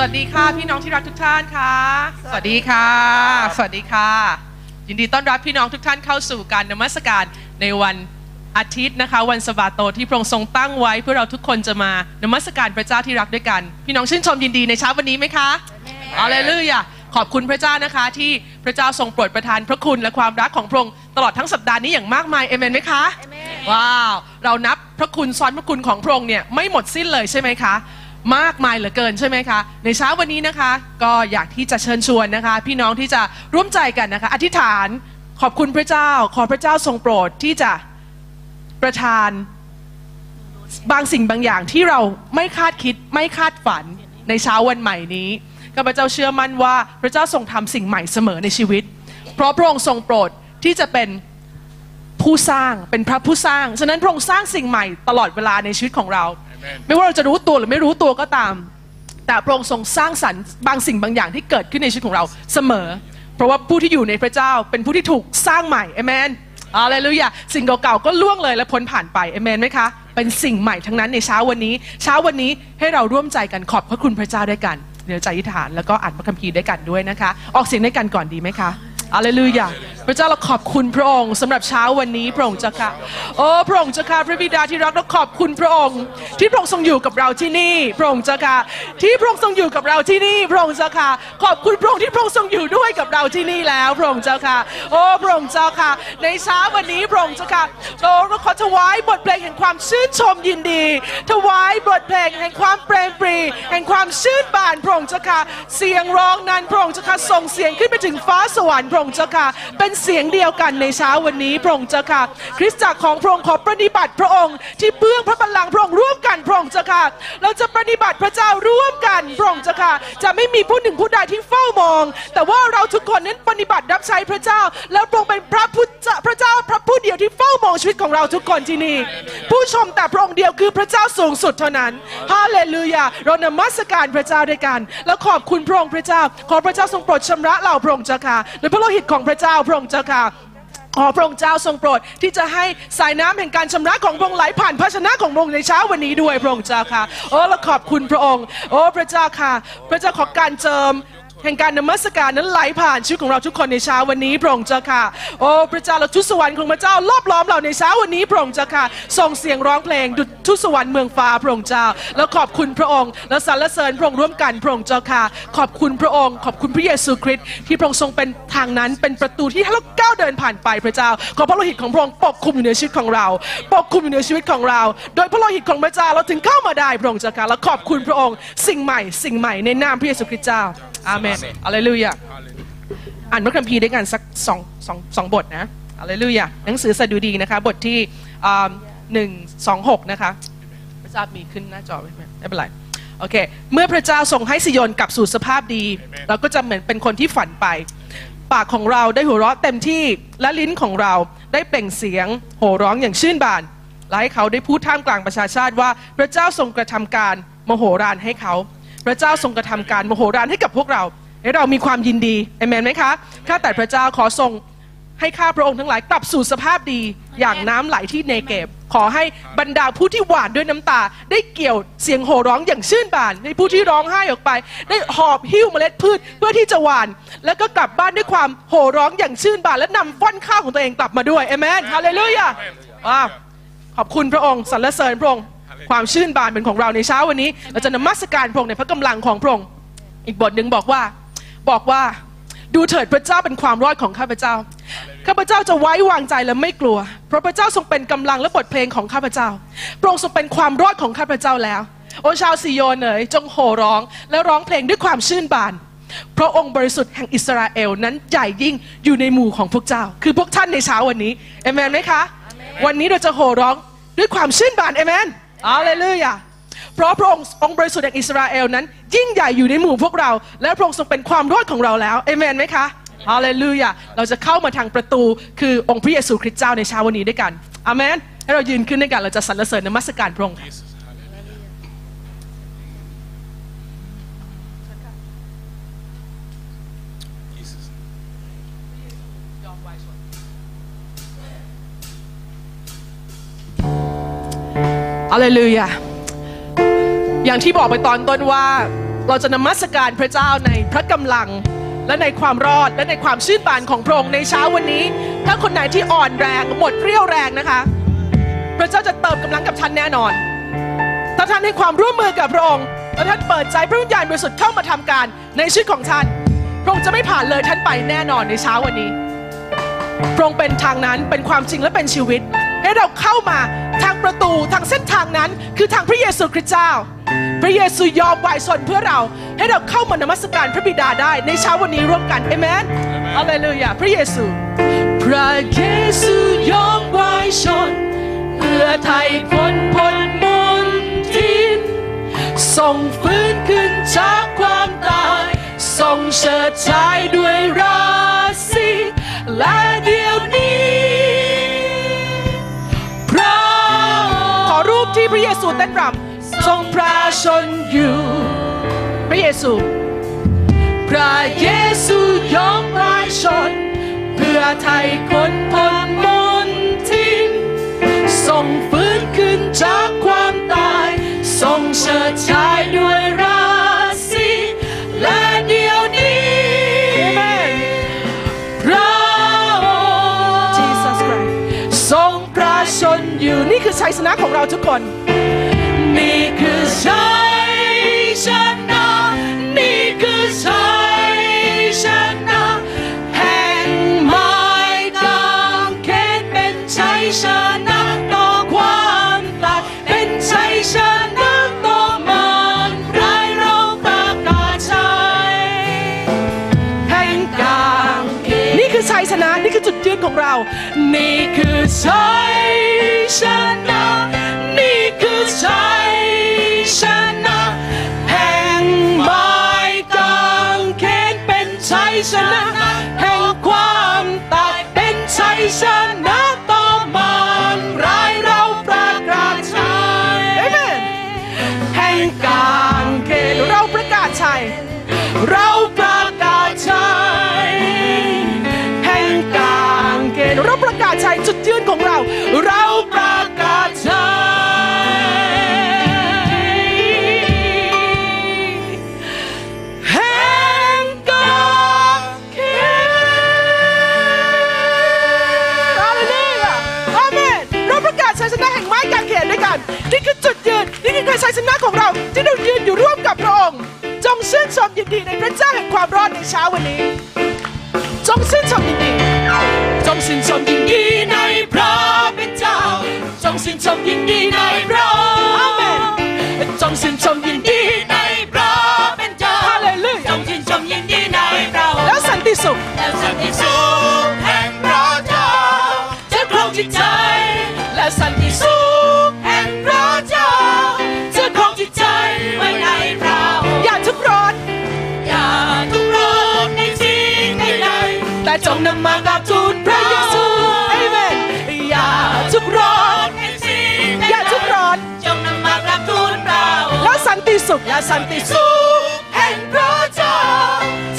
วัสดีค่ะพี่น้องที่รักทุกท่านค่ะ สวัสดีค่ะ สวัสดีค่ะ ยินดีต้อนรับพี่น้องทุกท่านเข้าสู่การนมัสการในวันอาทิตย์นะคะ วันสบาโตที่พระองค์ทรงตั้งไว้เพื่อเราทุกคนจะมานมัสการพระเจ้าที่รักด้วยกัน พี่น้องชื่นชมยินดีในเช้าวันนี้ไหมคะอาเลลูยาขอบคุณพระเจ้านะคะที่พระเจ้าทรงโปรดประทานพระคุณและความรักของพระองค์ตลอดทั้งสัปดาห์นี้อย่างมากมายเอเมนไหมคะว้าวเรานับพระคุณซ้อนพระคุณของพระองค์เนี่ยไม่หมดสิ้นเลยใช่ไหมคะ มากมายเหลือเกินใช่ไหมคะ ในเช้าวันนี้นะคะ ก็อยากที่จะเชิญชวนนะคะ พี่น้องที่จะร่วมใจกันนะคะ อธิษฐานขอบคุณพระเจ้า ขอพระเจ้าทรงโปรดที่จะประทานบางสิ่งบางอย่างที่เราไม่คาดคิดไม่คาดฝันในเช้าวันใหม่นี้ข้าพเจ้าเชื่อมั่นว่าพระเจ้าทรงทำสิ่งใหม่เสมอในชีวิต เพราะพระองค์ทรงโปรดที่จะเป็นผู้สร้างเป็นพระผู้สร้าง ฉะนั้นพระองค์สร้างสิ่งใหม่ตลอดเวลาในชีวิตของเรา ไม่ว่าเราจะรู้ตัวหรือไม่รู้ตัวก็ตาม แต่พระองค์ทรงสร้างสรรค์บางสิ่งบางอย่างที่เกิดขึ้นในชีวิตของเราเสมอ เพราะว่าผู้ที่อยู่ในพระเจ้าเป็นผู้ที่ถูกสร้างใหม่เอเมนอะไรลูยาสิ่งเก่าๆก็ล่วงเลยและพ้นผ่านไปเอเมนไหมคะ เป็นสิ่งใหม่ทั้งนั้นในเช้าวันนี้ เช้าวันนี้ให้เราร่วมใจกันขอบพระคุณพระเจ้าด้วยกัน เดี๋ยวใจอธิษฐานแล้วก็อ่านพระคัมภีร์ด้วยกันด้วยนะคะ ออกเสียงด้วยกันก่อนดีไหมคะอาเลลูยา พระเจ้าเราขอบคุณพระองค์สำหรับเช้าวันนี้พระองค์เจ้าค่ะ โอ้พระองค์เจ้าค่ะพระบิดาที่รักเราขอบคุณพระองค์ ที่พระองค์ทรงอยู่กับเราที่นี่ พระองค์เจ้าค่ะ ที่พระองค์ทรงอยู่กับเราที่นี่ พระองค์เจ้าค่ะ ขอบคุณพระองค์ที่พระองค์ทรงอยู่ด้วยกับเราที่นี่แล้ว พระองค์เจ้าค่ะ โอ้พระองค์เจ้าค่ะ ในเช้าวันนี้พระองค์เจ้าค่ะโอ้เราขอถวายบทเพลงแห่งความชื่นชมยินดี ถวายบทเพลงแห่งความเปรมปรี แห่งความชื่นบานพระองค์เจ้าค่ะ เสียงร้องนั้นพระองค์เจ้าค่ะส่งเสียงขึ้นไปถึงฟ้าสวรรค์พระองค์เจ้าค่ะเป็นเสียงเดียวกันในเช้าวันนี้พระองค์เจ้าค่ะ คริสตจักรของพระองค์ขอปฏิบัติพระองค์ ที่เบื้องพระบัลลังก์พระองค์ร่วมกันพระองค์เจ้าค่ะ เราจะปฏิบัติพระเจ้าร่วมกันพระองค์เจ้าค่ะ จะไม่มีผู้หนึ่งผู้ใดที่เฝ้ามอง แต่ว่าเราทุกคนนั้นปฏิบัติรับใช้พระเจ้า แล้วพระองค์เป็นพระผู้เจ้าพระเจ้าพระผู้เดียวที่เฝ้ามองชีวิตของเราทุกคนที่นี่ผู้ชมแต่พระองค์เดียวคือพระเจ้าสูงสุดเท่านั้นฮาเลลูยาเรานมัสการพระเจ้าด้วยกัน แล้วขอบคุณพระองค์พระเจ้า ขอพระเจ้าทรงโปรดชำระเราพระองค์เจ้าค่ะในพระโลหิตของพระเจ้าพระองค์เจ้าค่ะขอพระองค์เจ้าทรงโปรดที่จะให้สายน้ำแห่งการชำระของพระองค์ไหลผ่านภาชนะของพระองค์ในเช้าวันนี้ด้วยพระองค์เจ้าค่ะโอ้เราขอบคุณพระองค์ โอ้พระเจ้าค่ะ พระเจ้าขอการเจิม แห่งการนมัสการนั้นไหลผ่านชีวิตของเราทุกคนในเช้าวันนี้พระองค์เจ้าค่ะ โอ้พระเจ้าเราทุสวรรค์ของพระเจ้ารอบล้อมเราในเช้าวันนี้พระองค์เจ้าค่ะส่งเสียงร้องเพลงดุจทุสวรรค์เมืองฟ้าพระองค์เจ้า แล้วขอบคุณพระองค์ และสรรเสริญพระองค์ร่วมกันพระองค์เจ้าค่ะ ขอบคุณพระองค์ ขอบคุณพระเยซูคริสต์ที่พระองค์ทรงเป็นทางนั้นเป็นประตูที่ให้เราก้าวเดินผ่านไปพระเจ้า ขอพระโลหิตของพระองค์ปกคลุมอยู่ในชีวิตของเรา ปกคลุมอยู่ในชีวิตของเรา โดยพระโลหิตของพระเจ้าเราถึงเข้ามาได้พระองค์เจ้าค่ะและขอบคุณพระองค์สิ่งใหม่ สิ่งใหม่ในนามพระเยซูคริสต์เจ้า อาเมนอะเลลูยาอ่านพระคัมภีร์ด้วยกันสักสองสองสองบทนะอะไรลูยาหนังสือสดุดีนะคะ บทที่หนึ่งสองหกนะคะพระเจ้ามีขึ้นหน้าจอไหมไม่เป็นไรโอเค เมื่อพระเจ้าทรงให้สิโยนกลับสู่สภาพดี เราก็จะเหมือนเป็นคนที่ฝันไป ปากของเราได้หัวเราะเต็มที่และลิ้นของเราได้เปล่งเสียงโห่ร้องอย่างชื่นบานและให้เขาได้พูดท่ามกลางประชาชาติว่า พระเจ้าทรงกระทำการมโหฬารให้เขาพ ระเจ้าทรงกระทำการมโหฬารให้กับพวกเราให้เรามีความยินดีเอเมนไหมคะข้าแต่พระเจ้าขอทรงให้ข้าพระองค์ทั้งหลายกลับสู่สภาพดีอย่างน้ำไหลที่เนเกบ ขอให้บรรดาผู้ที่หวานด้วยน้ำตา ได้เกี่ยวเสียงโห่ร้องอย่างชื่นบานในผู้ที่ร้องไห้ออกไป ได้หอบหิ้วเมล็ดพืชเพื่อที่จะหวาน แล้วก็กลับบ้านด้วยความโห่ร้องอย่างชื่นบาน และนำฟ้อนข้าวของตัวเองกลับมาด้วยเอเมนฮาเลลูยาว้าวขอบคุณพระองค์สรรเสริญพระองค์ ความชื่นบานเป็นของเราในเช้าวันนี้เราจะนมัสการพระองค์ในพระกำลังของพระองค์อีกบทหนึ่งบอกว่าบอกว่าดูเถิดพระเจ้าเป็นความรอดของข้าพเจ้า ข้าพเจ้าจะไว้วางใจและไม่กลัว เพราะพระเจ้าทรงเป็นกำลังและบทเพลงของข้าพเจ้าพระองค์ทรงเป็นความรอดของข้าพเจ้าแล้ว โอชาวซิโยนเอ๋ยจงโห่ร้อง และร้องเพลงด้วยความชื่นบานพระองค์บริสุทธิ์แห่งอิสราเอลนั้นใหญ่ยิ่งอยู่ในหมู่ของพวกเจ้า คือพวกท่านในเช้าวันนี้เอเมนไหมคะ วันนี้เราจะโห่ร้องด้วยความชื่นบานเอเมน อาเลลูยาเพราะพระองค์องค์บริสุทธิ์แห่งอิสราเอลนั้น ยิ่งใหญ่อยู่ในหมู่พวกเรา และพระองค์ทรงเป็นความรอดของเราแล้วเอเมนไหมคะฮาเลลูยาเราจะเข้ามาทางประตูคือองค์พระเยซูคริสต์เจ้าในเช้าวันนี้ด้วยกันอเมนให้เรายืนขึ้นด้วยกันเราจะสรรเสริญนมัสการพระองค์ ค่ะฮาเลลูยาอย่างที่บอกไปตอนต้นว่าเราจะนมัสการพระเจ้าในพระกำลัง และในความรอดและในความชื่นบานของพระองค์ในเช้าวันนี้ ถ้าคนไหนที่อ่อนแรงหมดเรี่ยวแรงนะคะ พระเจ้าจะเติมกำลังกับท่านแน่นอน ถ้าท่านให้ความร่วมมือกับพระองค์และท่านเปิดใจพระวิญญาณบริสุทธิ์เข้ามาทำการในชีวิตของท่าน พระองค์จะไม่ผ่านเลยท่านไปแน่นอนในเช้าวันนี้ พระองค์เป็นทางนั้นเป็นความจริงและเป็นชีวิต ให้เราเข้ามาทางประตูทางเส้นทางนั้นคือทางพระเยซูคริสต์เจ้า พระเยซูยอมวายชนเพื่อเรา ให้เราเข้ามานมัสการพระบิดาได้ในเช้าวันนี้ร่วมกันเอเมนอะเลลูยาพระเยซู พระเยซูยอมวายชน เพื่อไถ่คนพ้นมนทินทรงฟื้นขึ้นจากความตายทรงเชิดชายด้วยราศีและ เยซูเต้นรำทรงพระชนอยู่ พระเยซู พระเยซูยอมวายชน เพื่อไถ่คนพ้นมนทินทรงฟื้นขึ้นจากความตาย ทรงเชิดชายด้วยราศีและเดียวนี้พระองค์ Jesus Christ ทรงพระชนอยู่นี่คือชัยชนะของเราทุกคน นี่คือชัยชนะนี่คือชัยชนะแห่งไม้กางเขนเป็นชัยชนะต่อความตายเป็นชัยชนะต่อมารร้ายเราประกาศชัยแห่งกางเขนนี่คือชัยชนะนี่คือจุดยืนของเรา นี่คือชัยชนะนี่ คื และชัยชนะของเราที่เรายืนอยู่ร่วมกับพระองค์ จงชื่นชมยินดีในพระเจ้าแห่งความรอดในเช้าวันนี้ จงชื่นชมยินดี จงชื่นชมยินดีในพระเป็นเจ้า จงชื่นชมยินดีในพระองค์จงชื่นชมยินดีใน และสันติสุขแห่งพระเจ้า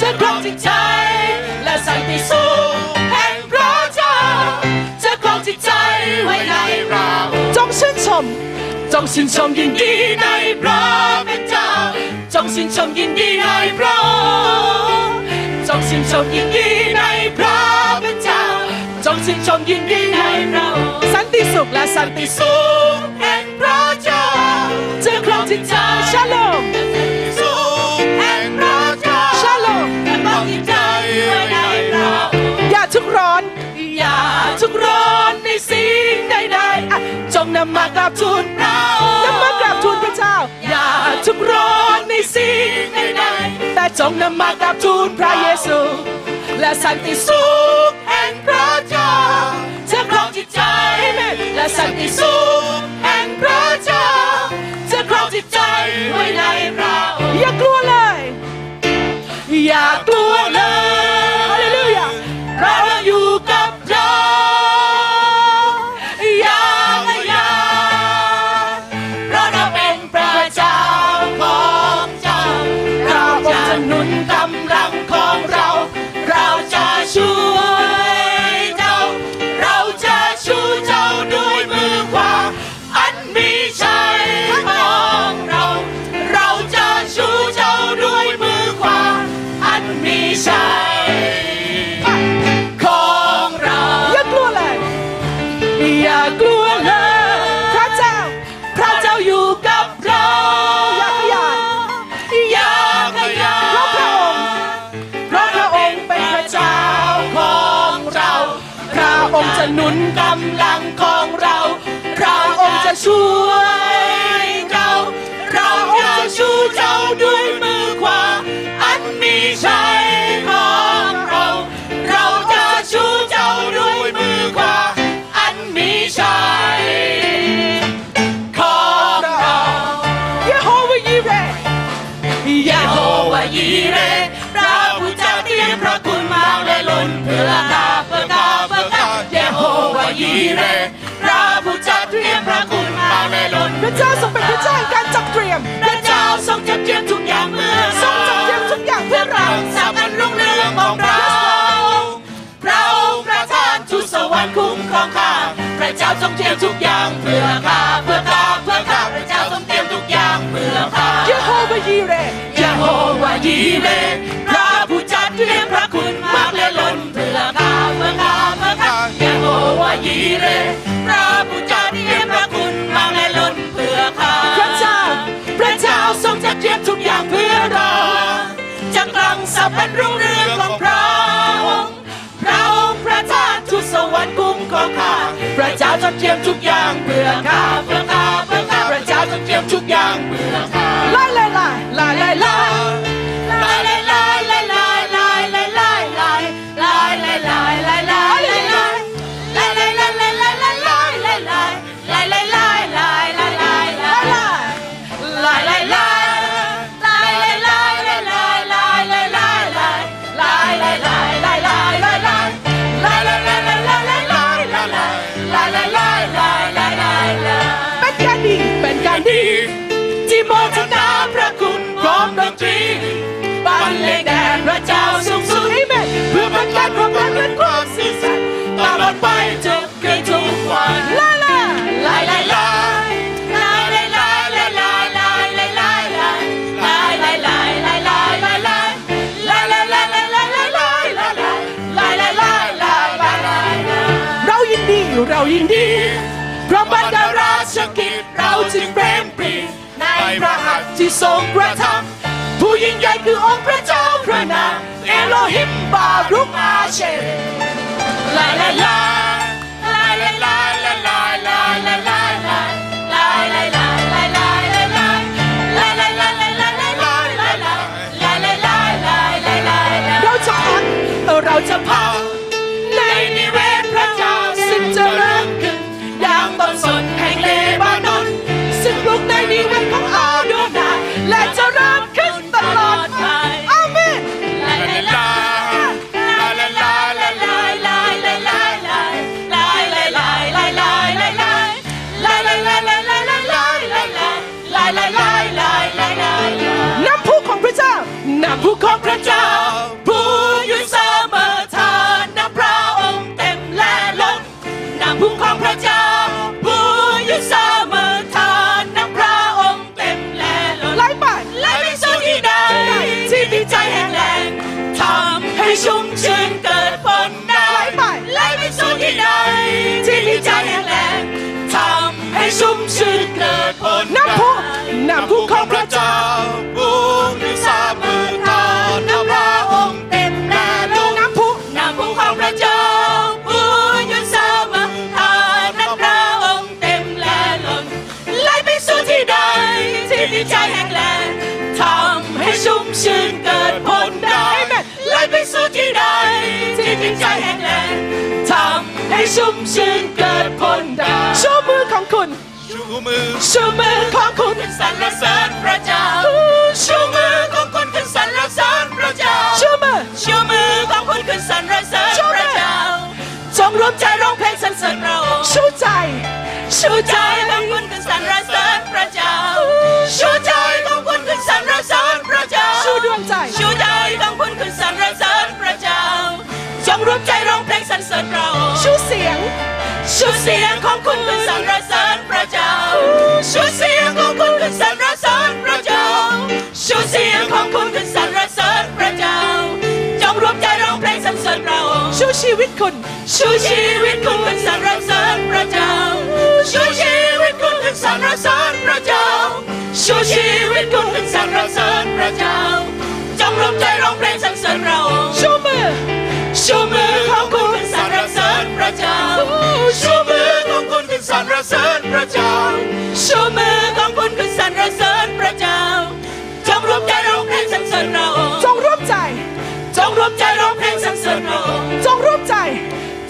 จะครองจิตใจ และสันติสุขแห่งพระเจ้าจะครองจิตใจไว้ในเรา จงชื่นชม จงชื่นชมยินดีในพระเป็นเจ้า จงชื่นชมยินดีในพระจงชื่นชมยินดีในพระเป็นเจ้า จงชื่นชมยินดีในเราสันติสุขและสันติสุขแห่งพระเจ้าจะครองจิตใจชาโลากราบทูลเราจะมากราบทูลพระเจ้า อย่าทุกร้อนในสิ่งใดๆแต่จงนำมากราบทูลพระเยซู และสันติสุขแห่งพระเจ้าจะครองจิตใจและสันติสุขแห่งพระเจ้าจะครองจิตใจไว้ในเรา อย่ากลัวเลย อย่ากลัวเลย เป็นผู้จ้าการจัดเตรียมพระเจ้าทรงจัดเตรียมทุกอย่างเมื่อทรงจัดเตรียมทุกอย่างเพื่อเราสามันรุ่งเรืองของเราเราประทานทุสวรรค์คุ้มครองข้าพระเจ้าทรงเตรียมทุกอย่างเพื่อข้าเพื่อข้าเพื่อข้าพระเจ้าทรงเตรียมทุกอย่างเพื่อข้ายยโฮวายีเรยยโฮวายีเร ลืทุกอย่างเพื่อเราจากกลังสัพพันรุ่งเรืองของพระองค์พระองค์พระเจ้าทุกสวรรค์กุ้มของข้าพระเจ้าจดเตรียมทุกอย่างเพื่อข้าเพื่อข้าเพื่อข้าพระเจ้าจดเตรียมทุกอย่างเพื่อข้า ที่ทรงกระทำผู้ยิ่งใหญ่คือองค์พระเจ้าพระนามเอโลฮิมบารุกอาเชลลาลาลา ชุ่มชื่นเกิดผลได้ชูมือของคุณ ชูมือ ชูมือของคุณสรรเสริญพระเจ้า ชูมือของคุณขึ้นสรรเสริญพระเจ้า ชูมือ ชูมือของคุณขึ้นสรรเสริญพระเจ้า จงรวมใจร้องเพลงสรรเสริญเราชูใจ ชูใจ เสียงของคุณขึ้นสรรเสริญพระเจ้าชูเสียงของคุณขึ้นสรรเสริญพระเจ้าชูเสียงของคุณขึ้นสรรเสริญพระเจ้าจงรวมใจร้องเพลงสรรเสริญเราชูชีวิตคุณชูชีวิตคุณขึ้นสรรเสริญพระเจ้าชูชีวิตคุณขึ้นสรรเสริญพระเจ้าชูชีวิตคุณขึ้นสรรเสริญพระเจ้าจงรวมใจร้องเพลงสรรเสริญเราชูมือชูมือของคุณขึ้นสรรเสริญพระเจ้า ใจร้องเพลงสรรเสริญเราจงร่วมใจ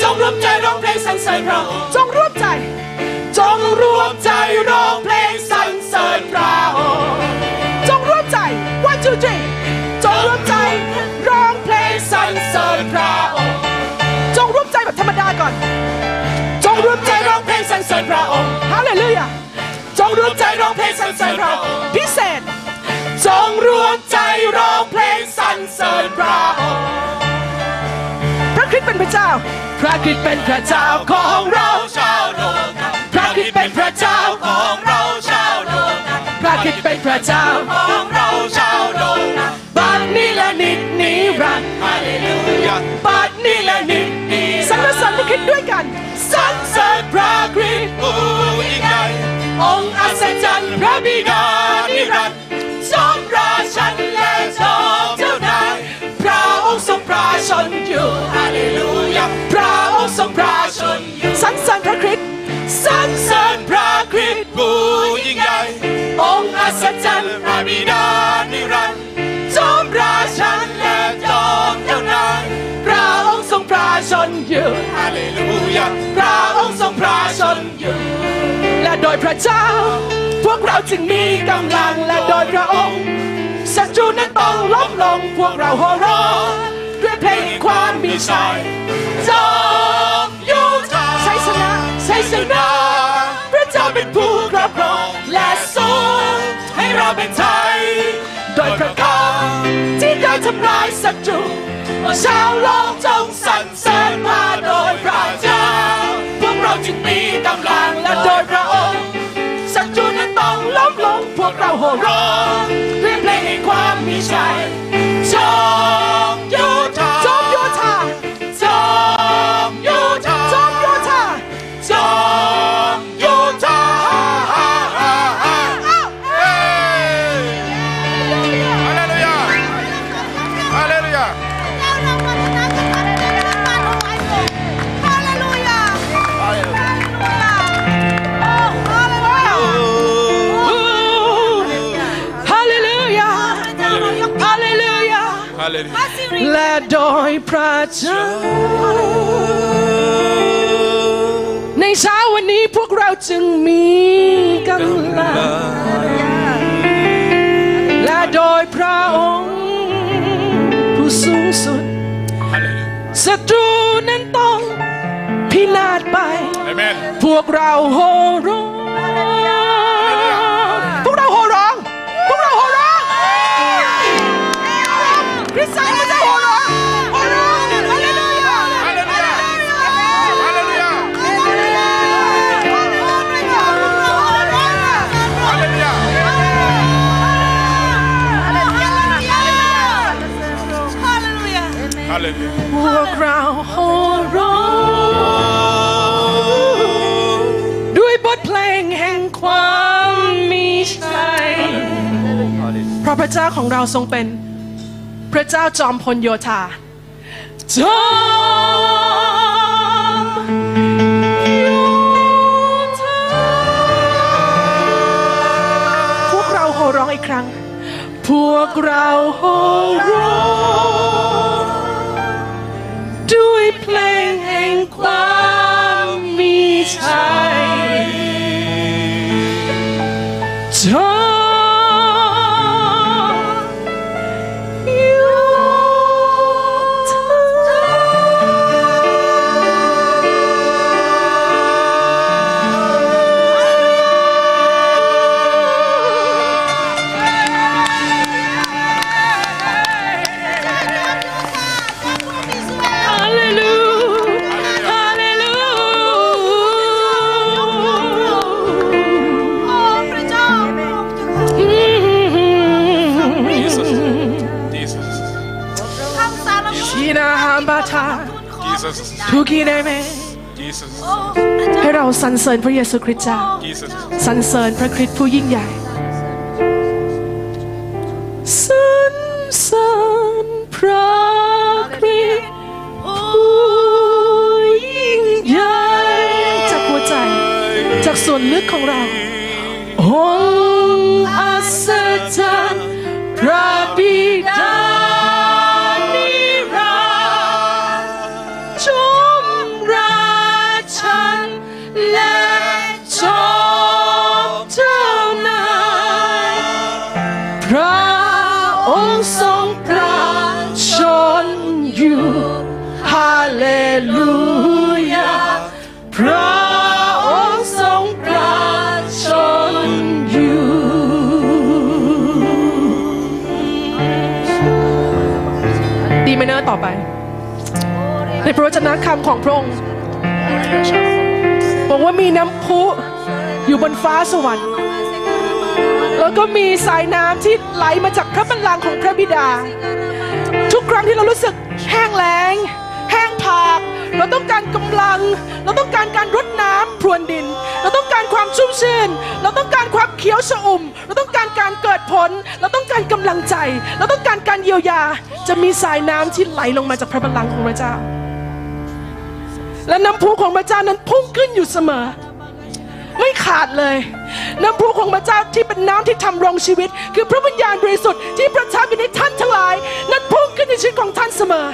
จงรวมใจร้องเพลงสรรเสริญเราจงร่วมใจ จงร่วมใจร้องเพลงสรรเสริญพระองค์จงร่วมใจ one two three จงร่วมใจร้องเพลงสรรเสริญพระองค์จงร่วมใจแบบธรรมดาก่อน จงร่วมใจร้องเพลงสรรเสริญพระองค์ฮาเลลูยาจงร่วมใจร้องเพลงสรรเสริญพระองค์พิเศษ จงรวม ระคริสต์เป็นพระเจ้า พระคริสต์เป็นพระเจ้าของเราชาวโลกพระคริสต์เป็นพระเจ้าของเราชาวโลกพระคริสต์เป็นพระเจ้าของเราชาวโลกบัดนี้และนิดนิรันดร์ฮาเลลูยาบัดนี้และนิดนิสรรเสริญพระคริสต์ด้วยกันสรรเสริญพระคริสต์ผู้ยิ่งใหญ่องค์อัศจรรย์พระบิดา สรรเสริญพระคริสต์สรรเสริญพระคริสต์ผู้ยิ่งใหญ่ องค์อัศจรรย์พระบิดานิรันดร์จอมราชันและจอมเจ้านายพระองค์ทรงพระชนอยู่ฮาเลลูยาพระองค์ทรงพระชนอยู่และโดยพระเจ้า พวกเราจึงมีกำลังและโดยพระองค์ศัตรูนั้นต้องล้มลงพวกเราโห่ร้องด้วยเพลงแห่งความมีชัยจอม นาพระเจ้าเป็นผู้ครอบครองและทรงให้เราเป็นไทย โดยพระคำที่ได้ทำลายศัตรูชาวโลกจงสรรเสริญมาโดยพระเจ้า และโดยพระเจ้าในเช้าวันนี้พวกเราจึงมีกำลังและโดยพระองค์ผู้สูงสุด Hallelujah. ศัตรูนั้นต้องพินาศไป Amen. พวกเราโห่ร้ วกเราโห่ร้องด้วยบทเพลงแห่งความมีชัยเพราะพระเจ้าของเราทรงเป็นพระเจ้าจอมพลโยธาจอมโยธาพวกเราโห่ร้องอีกครั้ง พวกเราโห่ร้อง มี ทุกีเนเม Jesus. ให้เราสรรเสริญพระเยซูคริสต์เจ้า Jesus. สรรเสริญพระคริสต์ผู้ยิ่งใหญ่ ระวจนะคำของพระองค์บอกว่ามีน้ำพุอยู่บนฟ้าสวรรค์ แล้วก็มีสายน้ำที่ไหลมาจากพระบัลลังก์ของพระบิดา ทุกครั้งที่เรารู้สึกแห้งแล้ง แห้งผาก เราต้องการกำลัง เราต้องการการรดน้ำพรวนดิน เราต้องการความชุ่มชื่น เราต้องการความเขียวชอุ่ม เราต้องการการเกิดผล เราต้องการกำลังใจ เราต้องการการเยียวยา จะมีสายน้ำที่ไหลลงมาจากพระบัลลังก์ของพระเจ้า และน้ำพุของพระเจ้านั้นพุ่งขึ้นอยู่เสมอ ไม่ขาดเลย น้ำพุของพระเจ้าที่เป็นน้ำที่ทำรงชีวิต คือพระวิญญาณบริสุทธิ์ที่ประทับอยู่ในท่านทั้งหลาย นั้นพุ่งขึ้นในชีวิตของท่านเสมอ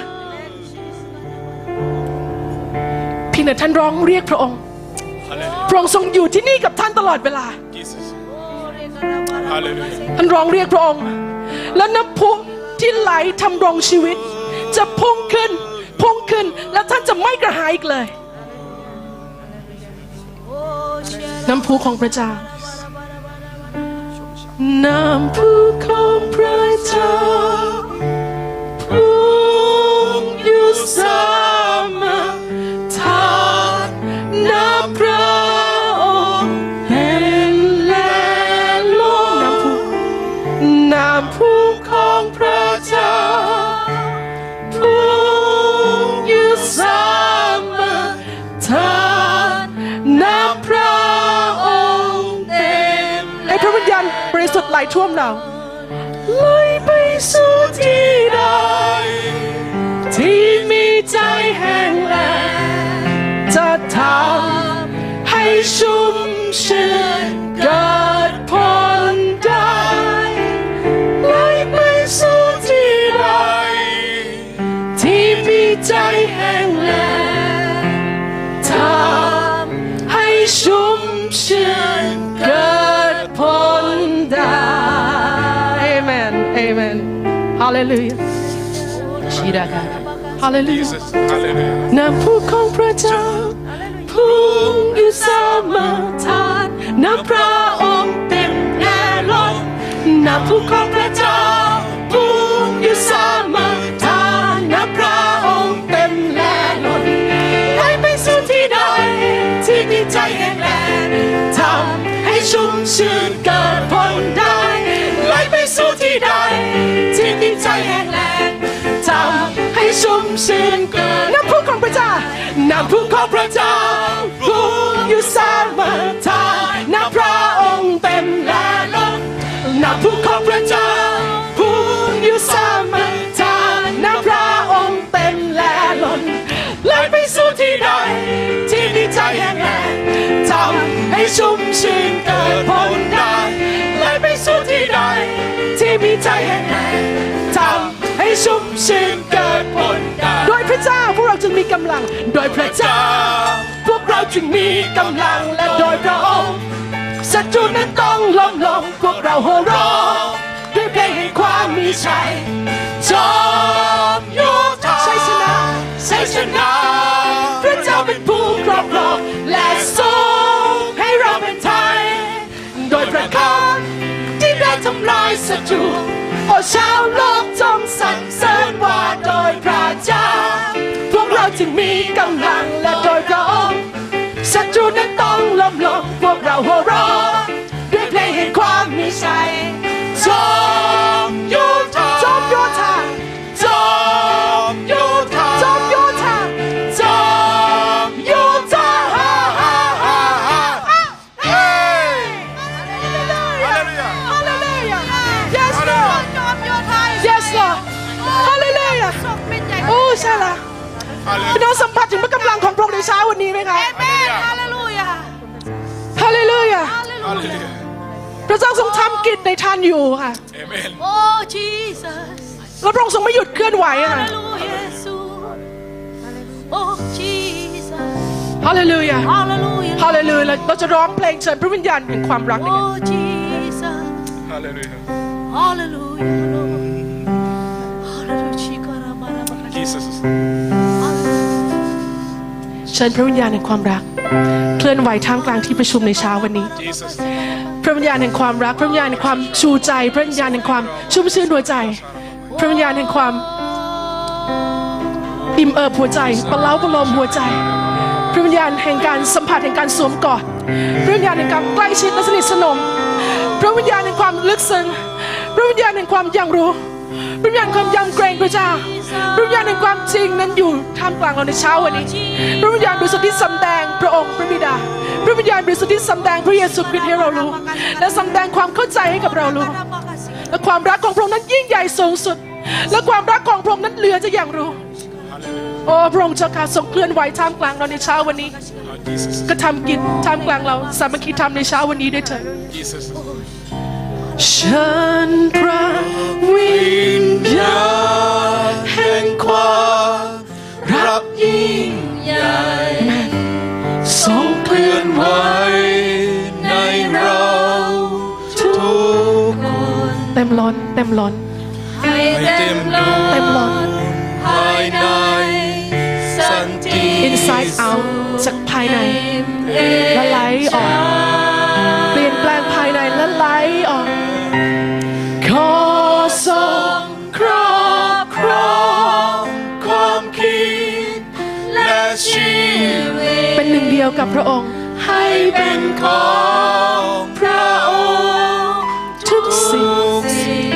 เพียงแต่ท่านร้องเรียกพระองค์ Hallelujah. พระองค์ทรงอยู่ที่นี่กับท่านตลอดเวลา Jesus. Hallelujah. ท่านร้องเรียกพระองค์ และน้ำพุที่ไหลทำรงชีวิต จะพุ่งขึ้น พุ่งขึ้นแล้วท่านจะไม่กระหายอีกเลย น้ำพุของพระเจ้า น้ำพุของพระเจ้าพุ่งอยู่เสม ไหลท่วมเราไหลไปสู่ที่ใดที่มีใจแห้งแล้งจะทำให้ชุ่มชื่นเกิดผลได้ไหลไปสู่ที่ใดที่มีใจแห้งแล้งทำให้ชุ่มชื่นเกิด Hallelujah. น้ำพุของพระเจ้าพุ่งอยู่เสมอทานน้ำพระองค์เต็มแน่ล้นน้ำพุของพระเจ้าพุ่งอยู่เสมอทานน้ำพระองค์เต็มแน่ล้นไหลไปสู่ที่ใดที่มีใจแห้งแล้งทำให้ชุ่มชื่น ที่มีใจแห้งแล้งทำให้ชุ่มชื่นเกิดน้ำพุของพระเจ้าน้ำพุของพระเจ้าพุ่งอยู่เสมอทานน้ำพระองค์เต็มแล้ล้นน้ำพุของพระเจ้าพุ่งอยู่เสมอทานน้ำพระองค์เต็มแล้ล้นไหลไปสู่ที่ใดที่มีใจแห้งแล้งทำให้ชุ่มชื่นเกิดผลได้ ทำให้ชุ่มชื่นเกิดผลได้โดยพระเจ้าพวกเราจึงมีกำลัง โดยพระเจ้า พวกเราจึงมีกำลังและโดยพระองค์ศัตรูนั้นต้องล้มลงพวกเราโห่ร้องด้วยเพลงแห่งความมีชัยจอมยุทธชัยชนะชัยชนะพระเจ้าเป็นผู้ครอบครองและทรงให้เราเป็นไทย โดยประการที่ได้ทำลายศัตรู ชาวโลกจงสรรเสริญว่าโดยพระเจ้า พวกเราจึงมีกำลังและโดยพระองค์ศัตรูนั้นต้องล้มลงพวกเราโห่ร้องด้วยเพลงแห่งความมีชัย ในเช้าวันนี้ไหมคะ Hallelujah. Hallelujah. Hallelujah. พระเจ้าทรงทำกิจในท่านอยู่ค่ะ Amen. Oh Jesus แล้วพระองค์ทรงไม่หยุดเคลื่อนไหวอะค่ะ Hallelujah Jesus Oh Jesus Hallelujah Hallelujah Hallelujah เราจะร้องเพลงเชิญพระวิญญาณแห่งความรักในกัน Oh Jesus Hallelujah. Hallelujah Hallelujah Chikarabarabara. Jesus. เชิญพระวิญญาณแห่งความรัก เคลื่อนไหวท่ามกลางที่ประชุมในเช้าวันนี้ Jesus. พระวิญญาณแห่งความรัก พระวิญญาณแห่งความชูใจ พระวิญญาณแห่งความชุ่มชื่นหัวใจ พระวิญญาณแห่งความอิ่มเอิบหัวใจปะเล้าประโลมหัวใจ พระวิญญาณแห่งการสัมผัสแห่งการสวมกอด พระวิญญาณแห่งการใกล้ชิดและสนิทสนม พระวิญญาณแห่งความลึกซึ้ง พระวิญญาณแห่งความยังรู้พระ วิญญาณความยำเกรงพระเจ้าพระวิญญาณแห่งความจริงนั้นอยู่ท่ามกลางเราในเช้าวันนี้พระวิญญาณบริสุทธิ์ที่สำแดงพระองค์พระบิดาพระวิญญาณบริสุทธิ์ที่สำแดงพระเยซูคริสต์ให้เรารู้ และสำแดงความเข้าใจให้กับเรารู้ และความรักของพระองค์นั้นยิ่งใหญ่สูงสุด และความรักของพระองค์นั้นเหลือจะอย่างรู้โอ้พระองค์เจ้าค่ะทรงเคลื่อนไหวท่ามกลางเราในเช้าวันนี้ ก็ทำกิจท่ามกลางเราสามัคคีธรรมในเช้าวันนี้ด้วยเถิด Jesus. เชิญพระวิญญาณแห่งความรักยิ่งใหญ่ทรงเคลื่อนไหวในเราทุกคนเต็มล้นเต็มล้นให้เต็มดวงเต็มล้นภายในสันติ inside out จากภายในและไหลออกเปลี่ยนแปลงภายในและไหลออก วกับพระองค์ ให้เป็นของพระองค์ทุกสิ่ง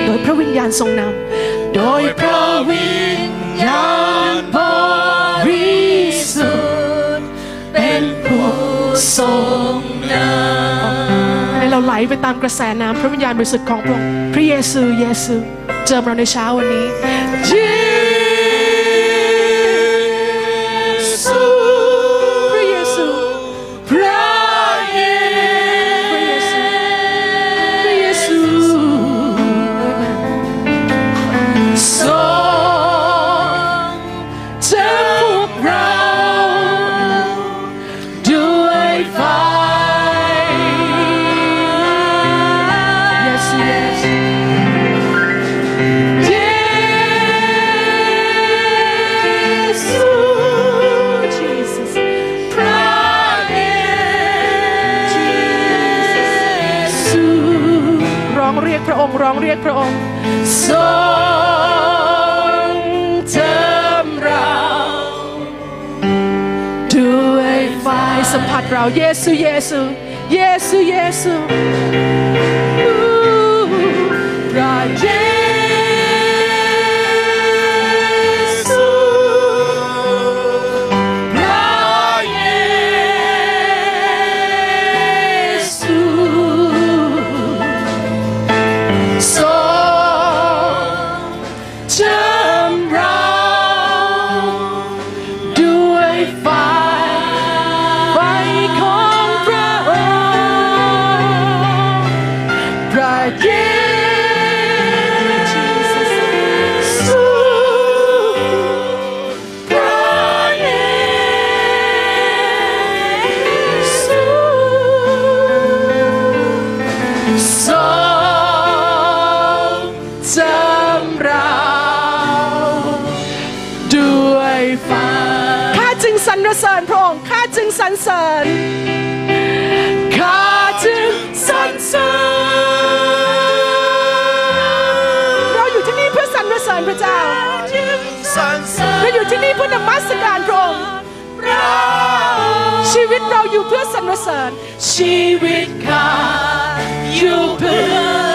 โดยพระวิญญาณทรงนำโดยพระวิญญาณบริสุทธิ์เป็นผู้ทรงนำให้เราไหลไปตามกระแสน้ำพระวิญญาณบริสุทธิ์ของพระองค์พระเยซูเยซูเจิมเราในเช้าวันนี้ียกพระองค์ทรงเจิมเราด้วยไฟสัมผัสเราเยซูเยซูเยซูเยซู Rajesh. วิตเราอยู่เพื่อสรรเสริญชีวิตข้าอยู่เพื่อ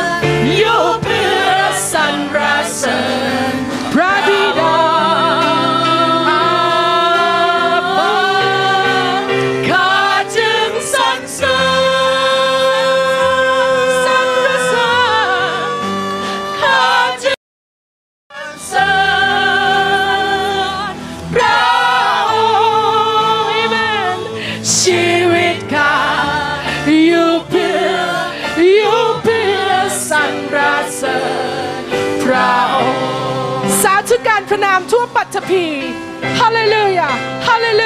happy. Hallelujah. Hallelujah.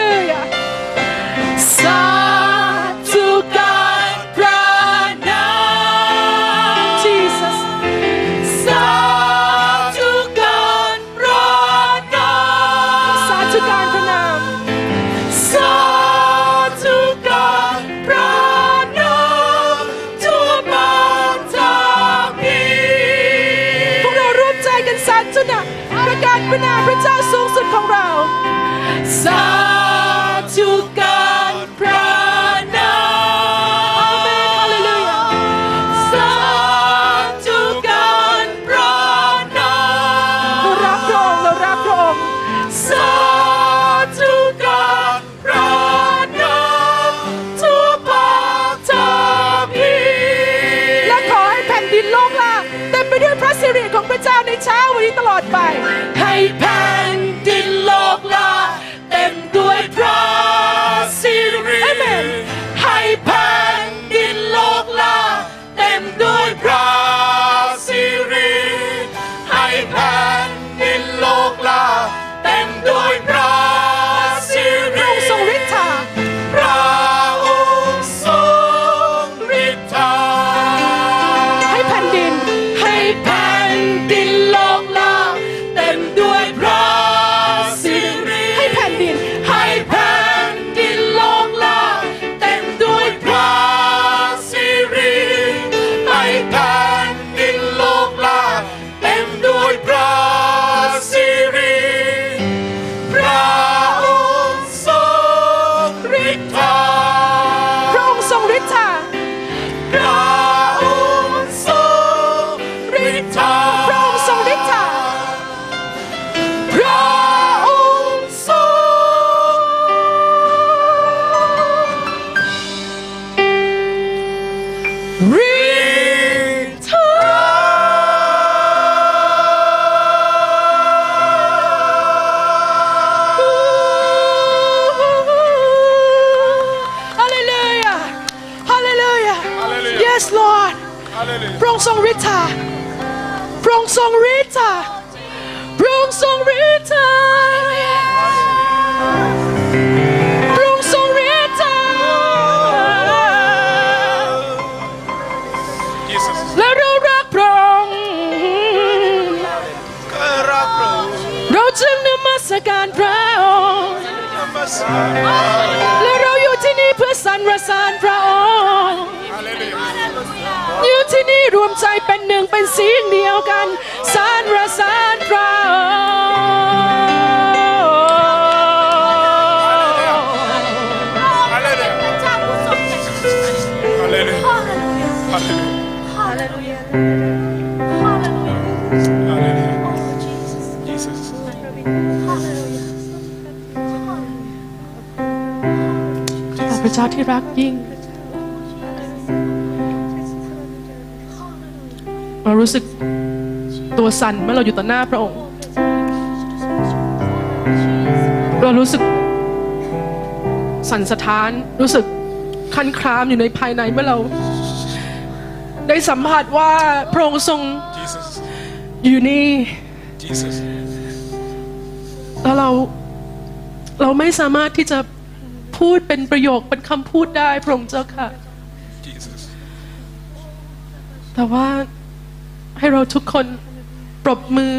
รรสานพระองค์อยู่ที่นี่รวมใจเป็นหนึ่งเป็นเสียงเดียวกันสรรรสานพระองค์ จ้าที่รักยิ่ง เรารู้สึกตัวสั่นเมื่อเราอยู่ต่อหน้าพระองค์ เรารู้สึกสั่นสะท้านรู้สึกคันครามอยู่ในภายในเมื่อเรา ได้สัมผัสว่าพระองค์ทรง Jesus อยู่นี่ Jesus แล้วเราเราไม่สามารถที่จะ พูดเป็นประโยคเป็นคำพูดได้พระองค์เจ้าค่ะ Jesus แต่ว่าให้เราทุกคนปรบมือ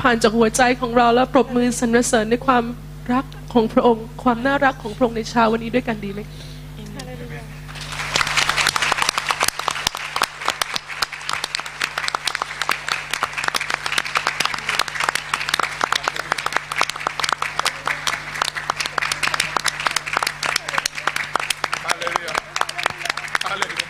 ผ่านจากหัวใจของเราแล้วปรบมือสรรเสริญในความรักของพระองค์ ความน่ารักของพระองค์ในเช้าวันนี้ด้วยกันดีไหมคะ ฮาเลลูยาฮาเลลูยา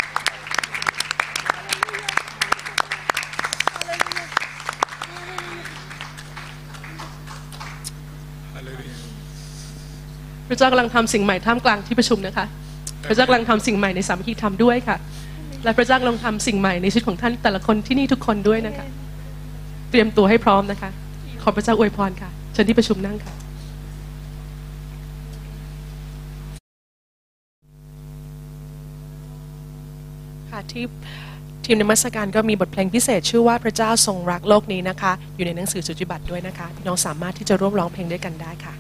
ฮาเลลูยา พ ระเจ้ากำลังทำสิ่งใหม่ท่ามกลางที่ประชุมนะคะ พระเจ้ากำลังทำสิ่งใหม่ในสามัคคีธรรมด้วยค่ะ และพระเจ้ากำลังทำสิ่งใหม่ในชีวิตของท่านแต่ละคนที่นี่ทุกคนด้วยนะคะ เตรียมตัวให้พร้อมนะคะ ขอพระเจ้าอวยพรค่ะเชิญที่ประชุมนั่งค่ะค่ะที่ทีมนมัสการก็มีบทเพลงพิเศษ ชื่อว่าพระเจ้าทรงรักโลกนี้นะคะ อยู่ในหนังสือสุจิบัตรด้วยนะคะ พี่น้องสามารถที่จะร่วมร้องเพลงด้วยกันได้ค่ะ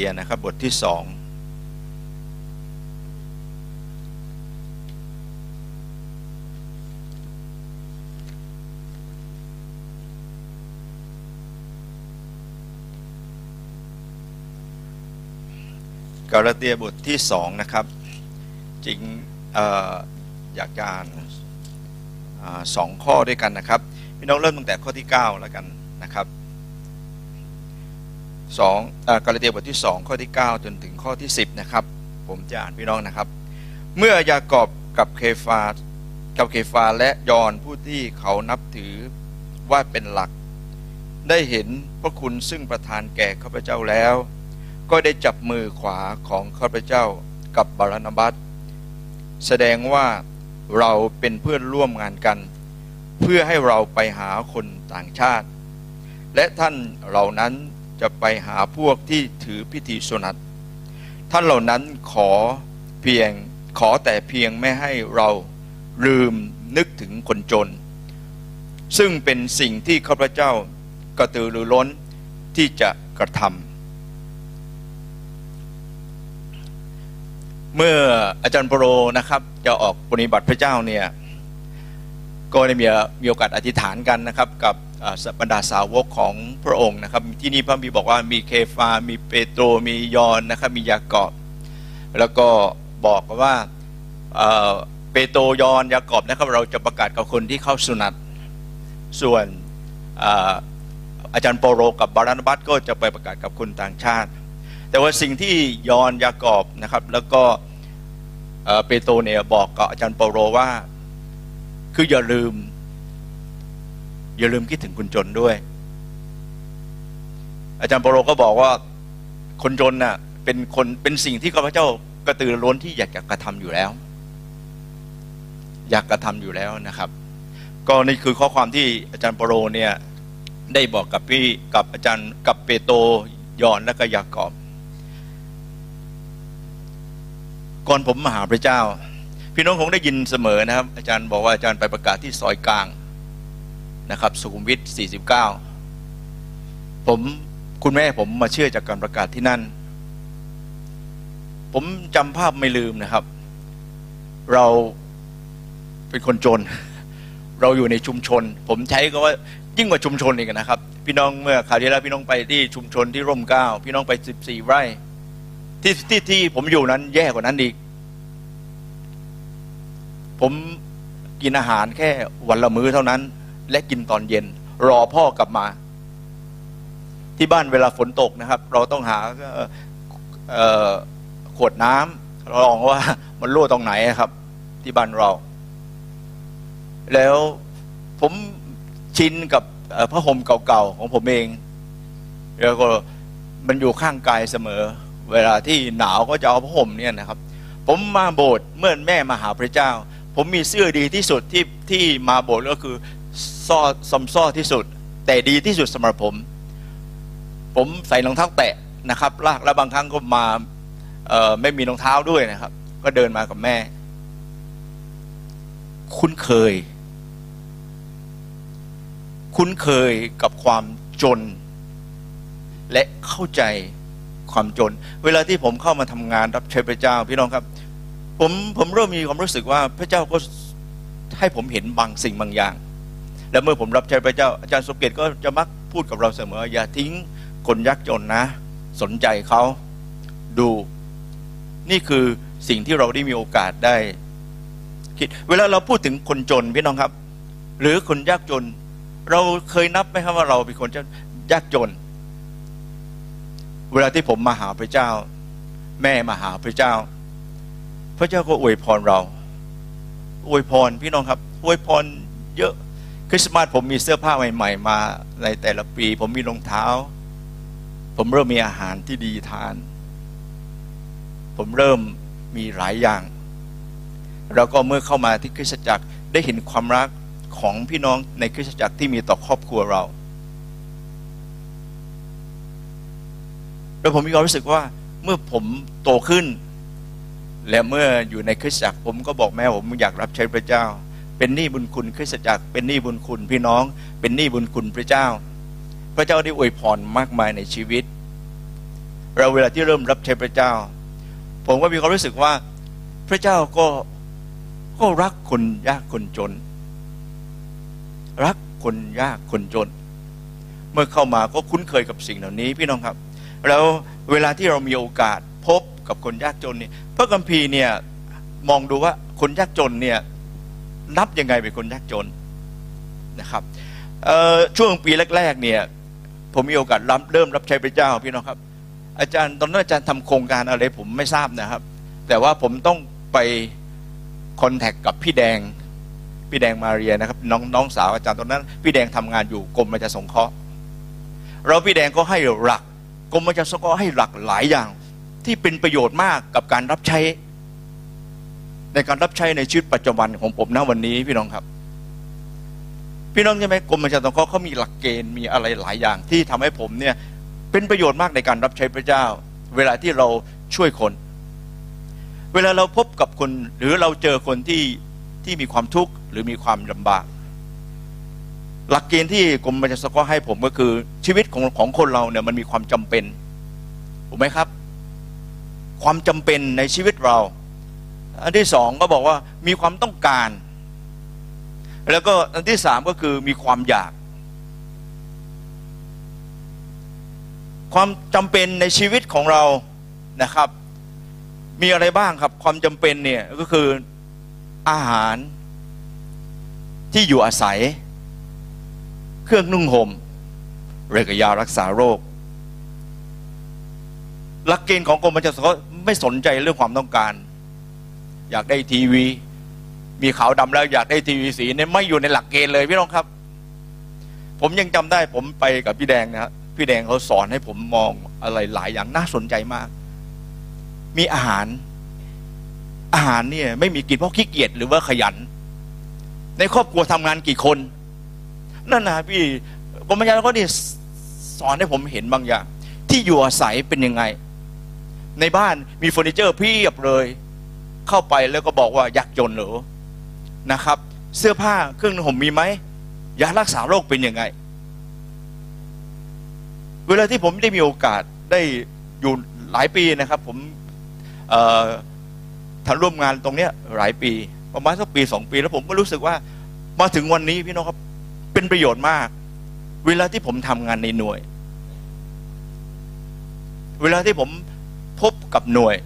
กาลาเตียนะครับบทที่สองกาลาเตียบทที่สองนะครับ จริงออยากจะอ่านสองข้อด้วยกันนะครับ พี่น้องเริ่มตั้งแต่ข้อที่ 9 แล้วกัน กาลาเตียบทที่ 2 ข้อที่ 9 จนถึงข้อที่ 10 นะครับ ผมจะอ่านพี่น้องนะครับ เมื่อยากอบกับเคฟากับเคฟาและยอนผู้ที่เขานับถือว่าเป็นหลัก ได้เห็นพระคุณซึ่งประทานแก่ข้าพเจ้าแล้ว ก็ได้จับมือขวาของข้าพเจ้ากับบารานบัสแสดงว่าเราเป็นเพื่อนร่วมงานกัน เพื่อให้เราไปหาคนต่างชาติ และท่านเหล่านั้น จะไปหาพวกที่ถือพิธีสนัตท่านเหล่านั้นขอเพียงขอแต่เพียงไม่ให้เราลืมนึกถึงคนจน ซึ่งเป็นสิ่งที่ข้าพเจ้ากระตือรือร้นที่จะกระทำเมื่ออาจารย์โปโรนะครับ จะออกปฏิบัติพระเจ้าเนี่ยก็ได้มีมีโอกาสอธิษฐานกันนะครับกับ บรรดาสาวกของพระองค์นะครับ ที่นี่พระบีบอกว่ามีเคฟา มีเปโตรมียอนนะครับมียากอบ แล้วก็บอกว่าเปโตรยอนยากอบนะครับเราจะประกาศกับคนที่เข้าสุนัตส่วนอาจารย์โปโรกับบารานบัสก็จะไปประกาศกับคนต่างชาติ แต่ว่าสิ่งที่ยอนยากอบนะครับ แล้วก็เอ่อเปโตรเนี่ยบอกกับอาจารย์โปโรว่า คืออย่าลืม อย่าลืมคิดถึงคนจนด้วย อาจารย์ปโรก็บอกว่าคนจนน่ะเป็นคนเป็นสิ่งที่ข้าพเจ้ากระตือร้นที่อยากจะกระทำอยู่แล้ว อยากกระทำอยู่แล้วนะครับ ก็นี่คือข้อความที่อาจารย์ปโรเนี่ยได้บอกกับพี่กับอาจารย์กับเปโตยอนและก็ยากอบก่อนผมมาหาพระเจ้า พี่น้องคงได้ยินเสมอนะครับ อาจารย์บอกว่าอาจารย์ไปประกาศที่ซอยกลาง นะครับสุขุมวิท 49 ผมคุณแม่ผมมาเชื่อจากการประกาศที่นั่น ผมจำภาพไม่ลืมนะครับ เราเป็นคนจน เราอยู่ในชุมชน ผมใช้ก็ว่ายิ่งกว่าชุมชนอีกนะครับ พี่น้องเมื่อคราวที่แล้วพี่น้องไปที่ชุมชนที่ร่มเก้าพี่น้องไป 14 ไร่ที่ที่ที่ผมอยู่นั้นแย่กว่านั้นอีก ผมกินอาหารแค่วันละมื้อเท่านั้น และกินตอนเย็น รอพ่อกลับมา ที่บ้านเวลาฝนตกนะครับ เราต้องหาขวดน้ำลองว่ามันรั่วตรงไหนครับ ที่บ้านเรา แล้วผมชินกับผ้าห่มเก่าๆของผมเอง แล้วก็มันอยู่ข้างกายเสมอ เวลาที่หนาวก็จะเอาผ้าห่มเนี่ยนะครับ ผมมาโบสถ์เมื่อแม่มาหาพระเจ้า ผมมีเสื้อดีที่สุดที่ที่มาโบสถ์ก็คือ ซ่อซอมซ่อที่สุด แต่ดีที่สุดสำหรับผม ผมใส่รองเท้าแตะนะครับลากแล้วบางครั้งก็มาไม่มีรองเท้าด้วยนะครับ ก็เดินมากับแม่ คุ้นเคย คุ้นเคยกับความจน และเข้าใจความจน เวลาที่ผมเข้ามาทำงานรับใช้พระเจ้าพี่น้องครับ ผมผมเริ่มมีความรู้สึกว่าพระเจ้าก็ให้ผมเห็นบางสิ่งบางอย่าง แล้วเมื่อผมรับใช้พระเจ้าอาจารย์สมเกียรติก็จะมักพูดกับเราเสมอ อย่าทิ้งคนยากจนนะ สนใจเขาดูนี่คือสิ่งที่เราได้มีโอกาสได้คิดเวลาเราพูดถึงคนจนพี่น้องครับ หรือคนยากจน เราเคยนับไหมครับว่าเราเป็นคนยากจน เวลาที่ผมมาหาพระเจ้า แม่มาหาพระเจ้า พระเจ้าก็อวยพรเรา อวยพรพี่น้องครับ อวยพรเยอะ คริสต์มาสผมมีเสื้อผ้าใหม่ ๆ มาในแต่ละปี ผมมีรองเท้า ผมเริ่มมีอาหารที่ดีทาน ผมเริ่มมีหลายอย่าง แล้วก็เมื่อเข้ามาที่คริสตจักรได้เห็นความรักของพี่น้องในคริสตจักรที่มีต่อครอบครัวเราแล้วผมมีความรู้สึกว่าเมื่อผมโตขึ้น และเมื่ออยู่ในคริสตจักรผมก็บอกแม่ผมอยากรับใช้พระเจ้า เป็นหนี้บุญคุณคริสตจักรเป็นหนี้บุญคุณพี่น้อง เป็นหนี้บุญคุณพระเจ้า พระเจ้าได้อวยพรมากมายในชีวิต เราเวลาที่เริ่มรับใช้พระเจ้า ผมก็มีความรู้สึกว่าพระเจ้าก็ก็รักคนยากคนจน รักคนยากคนจน เมื่อเข้ามาก็คุ้นเคยกับสิ่งเหล่านี้พี่น้องครับ แล้วเวลาที่เรามีโอกาสพบกับคนยากจนเนี่ยพระคัมภีร์เนี่ยมองดูว่าคนยากจนเนี่ย นับยังไงเป็นคนยากจนนะครับช่วงปีแรกๆเนี่ยผมมีโอกาสรับเริ่มรับใช้พระเจ้าพี่น้องครับ อาจารย์ตอนนั้นอาจารย์ทำโครงการอะไรผมไม่ทราบนะครับ แต่ว่าผมต้องไปคอนแทคกับพี่แดงพี่แดงมาเรียนะครับน้องน้องสาวอาจารย์ตอนนั้น พี่แดงทำงานอยู่กรมประชาสงเคราะห์เราพี่แดงก็ให้หลักกรมประชาสงเคราะห์ให้หลักหลายอย่าง ที่เป็นประโยชน์มากกับการรับใช้ ในการรับใช้ในชีวิตปัจจุบันของผมณวันนี้พี่น้องครับ พี่น้องใช่ไหมกรมประชาสงเคราะห์เขามีหลักเกณฑ์มีอะไรหลายอย่าง ที่ทำให้ผมเนี่ยเป็นประโยชน์มากในการรับใช้พระเจ้า เวลาที่เราช่วยคน เวลาเราพบกับคน หรือเราเจอคนที่ที่มีความทุกข์หรือมีความลำบาก หลักเกณฑ์ที่กรมประชาสังคมให้ผมก็คือ ชีวิตของของคนเราเนี่ยมันมีความจำเป็นถูกไหมครับ ความจำเป็นในชีวิตเรา อันที่สองก็บอกว่ามีความต้องการ แล้วก็อันที่สามก็คือมีความอยาก ความจำเป็นในชีวิตของเรานะครับ มีอะไรบ้างครับ ความจำเป็นเนี่ยก็คืออาหารที่อยู่อาศัย เครื่องนุ่งหม่มเรกยารักษาโรคหลักเกณฑ์ของกรมประชาสังคมไม่สนใจเรื่องความต้องการ อยากได้ทีวี มีขาวดำแล้วอยากได้ทีวีสีเนี่ยไม่อยู่ในหลักเกณฑ์เลยพี่น้องครับ ผมยังจำได้ผมไปกับพี่แดงนะครับพี่แดงเขาสอนให้ผมมองอะไรหลายอย่างน่าสนใจมาก มีอาหาร อาหารเนี่ย ไม่มีกินเพราะขี้เกียจหรือว่าขยัน ในครอบครัวทำงานกี่คนนั่นนะพี่กรมยานก็นี่สอนให้ผมเห็นบางอย่าง ที่อยู่อาศัยเป็นยังไง ในบ้านมีเฟอร์นิเจอร์เพี่บเลย เข้าไปแล้วก็บอกว่าอยากจนหรือนะครับ เสื้อผ้าเครื่องห่มมีไหมยารักษาโรคเป็นยังไง เวลาที่ผมได้มีโอกาสได้อยู่หลายปีนะครับ ผมทำร่วมงานตรงเนี้ยหลายปี ประมาณสักปีสองปี แล้วผมก็รู้สึกว่ามาถึงวันนี้พี่น้องครับเป็นประโยชน์มาก เวลาที่ผมทำงานในหน่วย เวลาที่ผมพบกับหน่วย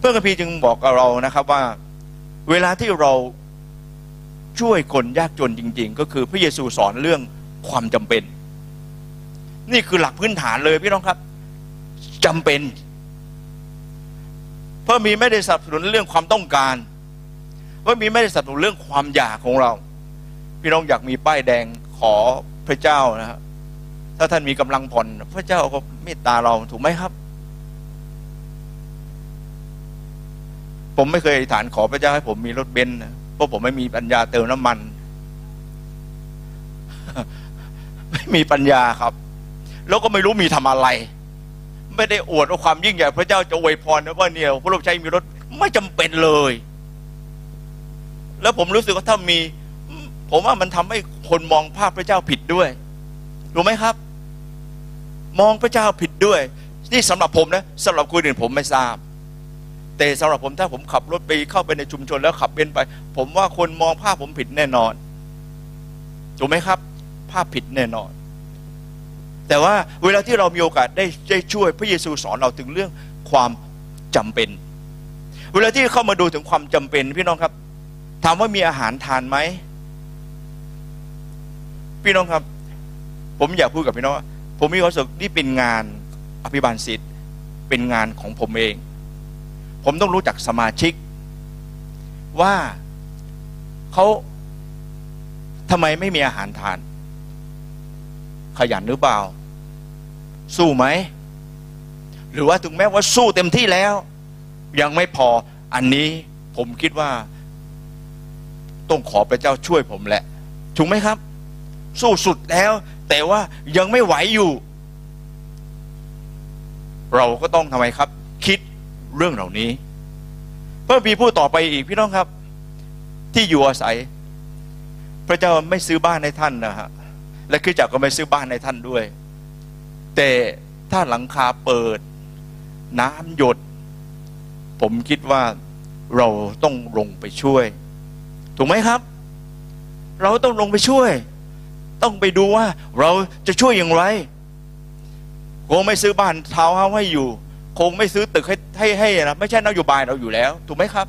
เพื่อนกพีจึงบอกกับเรานะครับว่า เวลาที่เราช่วยคนยากจนจริง ๆ ก็คือพระเยซูสอนเรื่องความจำเป็น นี่คือหลักพื้นฐานเลยพี่น้องครับจำเป็นพระมีไม่ได้สนับสนุนเรื่องความต้องการพระมีไม่ได้สนับสนุนเรื่องความอยากของเรา พี่น้องอยากมีป้ายแดงขอพระเจ้านะครับถ้าท่านมีกำลังผ่อนพระเจ้าก็เมตตาเราถูกไหมครับ ผมไม่เคยอธิษฐานขอพระเจ้าให้ผมมีรถเบนซ์เพราะผมไม่มีปัญญาเติมน้ำมัน ไม่มีปัญญาครับ แล้วก็ไม่รู้มีทำอะไร ไม่ได้อวดว่าความยิ่งใหญ่พระเจ้าจะอวยพรนะว่าเนี่ยพระรูปใช้มีรถไม่จำเป็นเลย แล้วผมรู้สึกว่าถ้ามี ผมว่ามันทำให้คนมองภาพพระเจ้าผิดด้วยรู้ไหมครับ มองพระเจ้าผิดด้วย นี่สำหรับผมนะสำหรับคนอื่นผมไม่ทราบ แต่สำหรับผมถ้าผมขับรถไปเข้าไปในชุมชนแล้วขับเป็นไป ผมว่าคนมองภาพผมผิดแน่นอนถูกไหมครับ ภาพผิดแน่นอน แต่ว่าเวลาที่เรามีโอกาสได้ได้ช่วยพระเยซูสอนเราถึงเรื่องความจำเป็น เวลาที่เข้ามาดูถึงความจำเป็น พี่น้องครับถามว่ามีอาหารทานไหมพี่น้องครับ ผมอยากพูดกับพี่น้องว่าผมมีความสุขนี่เป็นงานอภิบาลสิทธิ์เป็นงานของผมเอง ผมต้องรู้จักสมาชิก ว่าเขาทำไมไม่มีอาหารทาน ขยันหรือเปล่า สู้ไหม หรือว่าถึงแม้ว่าสู้เต็มที่แล้ว ยังไม่พออันนี้ผมคิดว่า ต้องขอพระเจ้าช่วยผมแหละถูกไหมครับ สู้สุดแล้ว แต่ว่ายังไม่ไหวอยู่ เราก็ต้องทำไมครับ เรื่องเหล่านี้เพิ่มพีพูดต่อไปอีกพี่น้องครับ ที่อยู่อาศัย พระเจ้าไม่ซื้อบ้านให้ท่านนะฮะและคริสตจักรก็ไม่ซื้อบ้านให้ท่านด้วย แต่ถ้าหลังคาเปิด น้ำหยด ผมคิดว่าเราต้องลงไปช่วย ถูกไหมครับ เราต้องลงไปช่วย ต้องไปดูว่าเราจะช่วยอย่างไรคงไม่ซื้อบ้านทาวน์เฮาให้อยู่ คงไม่ซื้อตึกให้ให้ให้นะไม่ใช่นโยบายเราอยู่แล้ว ถูกไหมครับ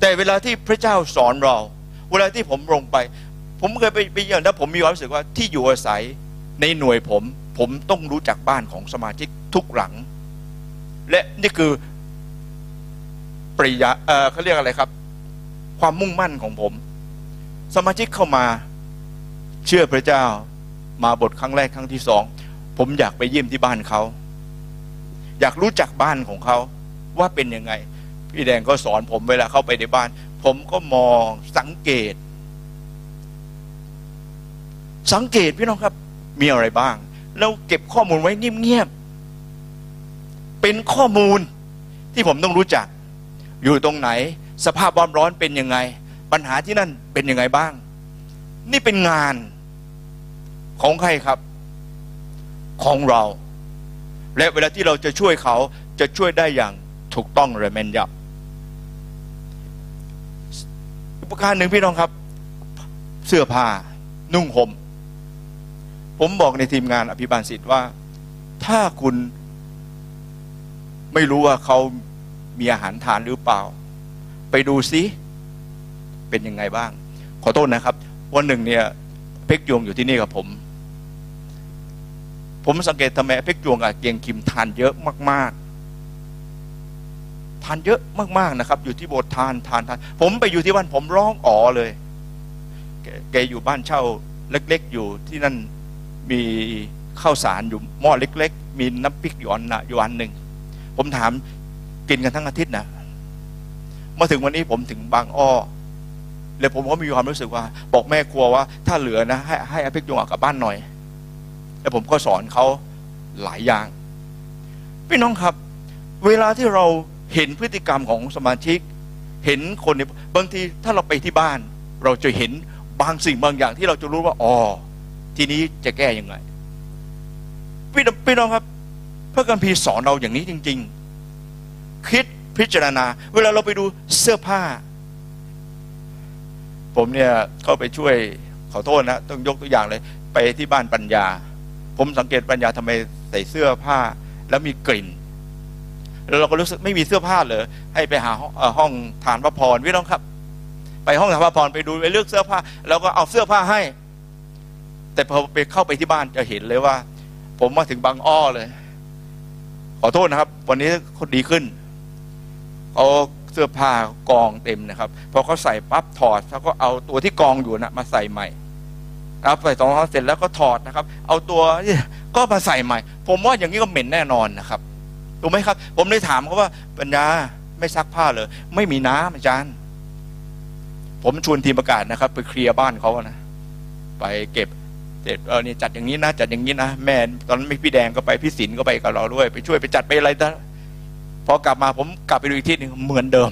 แต่เวลาที่พระเจ้าสอนเรา เวลาที่ผมลงไป ผมเคยไปไปเยือนแล้วผมมีความรู้สึกว่าที่อยู่อาศัยในหน่วยผม ผมต้องรู้จักบ้านของสมาชิกทุกหลัง และนี่คือปริยาเออเขาเรียกอะไรครับ ความมุ่งมั่นของผม สมาชิกเข้ามาเชื่อพระเจ้ามาบทครั้งแรกครั้งที่สองผมอยากไปเยี่ยมที่บ้านเขา อยากรู้จักบ้านของเขาว่าเป็นยังไง พี่แดงก็สอนผมเวลาเข้าไปในบ้าน ผมก็มองสังเกต สังเกตพี่น้องครับ มีอะไรบ้าง แล้วเก็บข้อมูลไว้เงียบๆเป็นข้อมูลที่ผมต้องรู้จัก อยู่ตรงไหน สภาพความร้อนเป็นยังไง ปัญหาที่นั่นเป็นยังไงบ้าง นี่เป็นงานของใครครับ ของเรา และเวลาที่เราจะช่วยเขาจะช่วยได้อย่างถูกต้องและแม่นยำอีกประการหนึ่งพี่น้องครับ เสื้อผ้านุ่งห่มผมบอกในทีมงานอภิบาลสิทธิ์ว่า ถ้าคุณไม่รู้ว่าเขามีอาหารทานหรือเปล่า ไปดูซิเป็นยังไงบ้าง ขอโทษนะครับ วันหนึ่งเนี่ยเพ็กยงอยู่ที่นี่กับผม ผมสังเกตทำไมเพ็กยวงกับเกียงคิมทานเยอะมาก ๆ ทานเยอะมาก ๆ นะครับ อยู่ที่โบสถ์ทานทานทาน ผมไปอยู่ที่บ้านผมร้องอ๋อเลยแกอยู่บ้านเช่าเล็ก ๆ อยู่ที่นั่นมีข้าวสารอยู่หม้อเล็ก ๆ มีน้ำพริกอยู่อันนะอยู่อันหนึ่งผมถามกินกันทั้งอาทิตย์นะมาถึงวันนี้ผมถึงบางอ้อแล้วผมก็มีความรู้สึกว่า บอกแม่ครัวว่า ถ้าเหลือนะ ให้ให้อาพิกยงเอากลับบ้านหน่อย แล้วผมก็สอนเขาหลายอย่างพี่น้องครับ เวลาที่เราเห็นพฤติกรรมของสมาชิก เห็นคนในบางทีถ้าเราไปที่บ้าน เราจะเห็นบางสิ่งบางอย่างที่เราจะรู้ว่าอ๋อทีนี้จะแก้ยังไงพี่น้องพี่น้องครับ พระคัมภีร์สอนเราอย่างนี้จริง ๆ คิดพิจารณา เวลาเราไปดูเสื้อผ้า ผมเนี่ยเข้าไปช่วยขอโทษนะ ต้องยกตัวอย่างเลย ไปที่บ้านปัญญา ผมสังเกตปัญญาทำไมใส่เสื้อผ้าแล้วมีกลิ่น แล้วเราก็รู้สึกไม่มีเสื้อผ้าเลยให้ไปหาห้องเอ่อห้องฐานพระพรพี่น้องครับ ไปห้องฐานพระพรไปดูไปเลือกเสื้อผ้า แล้วก็เอาเสื้อผ้าให้ แต่พอไปเข้าไปที่บ้านจะเห็นเลยว่า ผมมาถึงบางอ้อเลย ขอโทษนะครับ วันนี้คนดีขึ้นเอาเสื้อผ้ากองเต็มนะครับพอเขาใส่ปั๊บถอดเขาก็เอาตัวที่กองอยู่นะมาใส่ใหม่ ครับใส่สองรองเสร็จแล้วก็ถอดนะครับ เอาตัวก็มาใส่ใหม่ ผมว่าอย่างนี้ก็เหม็นแน่นอนนะครับถูกไหมครับ ผมเลยถามเขาว่าปัญญาไม่ซักผ้าเลยไม่มีน้ำอาจารย์ ผมชวนทีมประกาศนะครับ ไปเคลียร์บ้านเขานะไปเก็บเสร็จเออนี่ยจัดอย่างนี้นะจัดอย่างนี้นะแม่ตอนนั้นพี่แดงก็ไปพี่สินก็ไปกับเราด้วย ไปช่วยไปจัดไปอะไรนะพอกลับมาผมกลับไปดูอีกที่หนึ่งเหมือนเดิม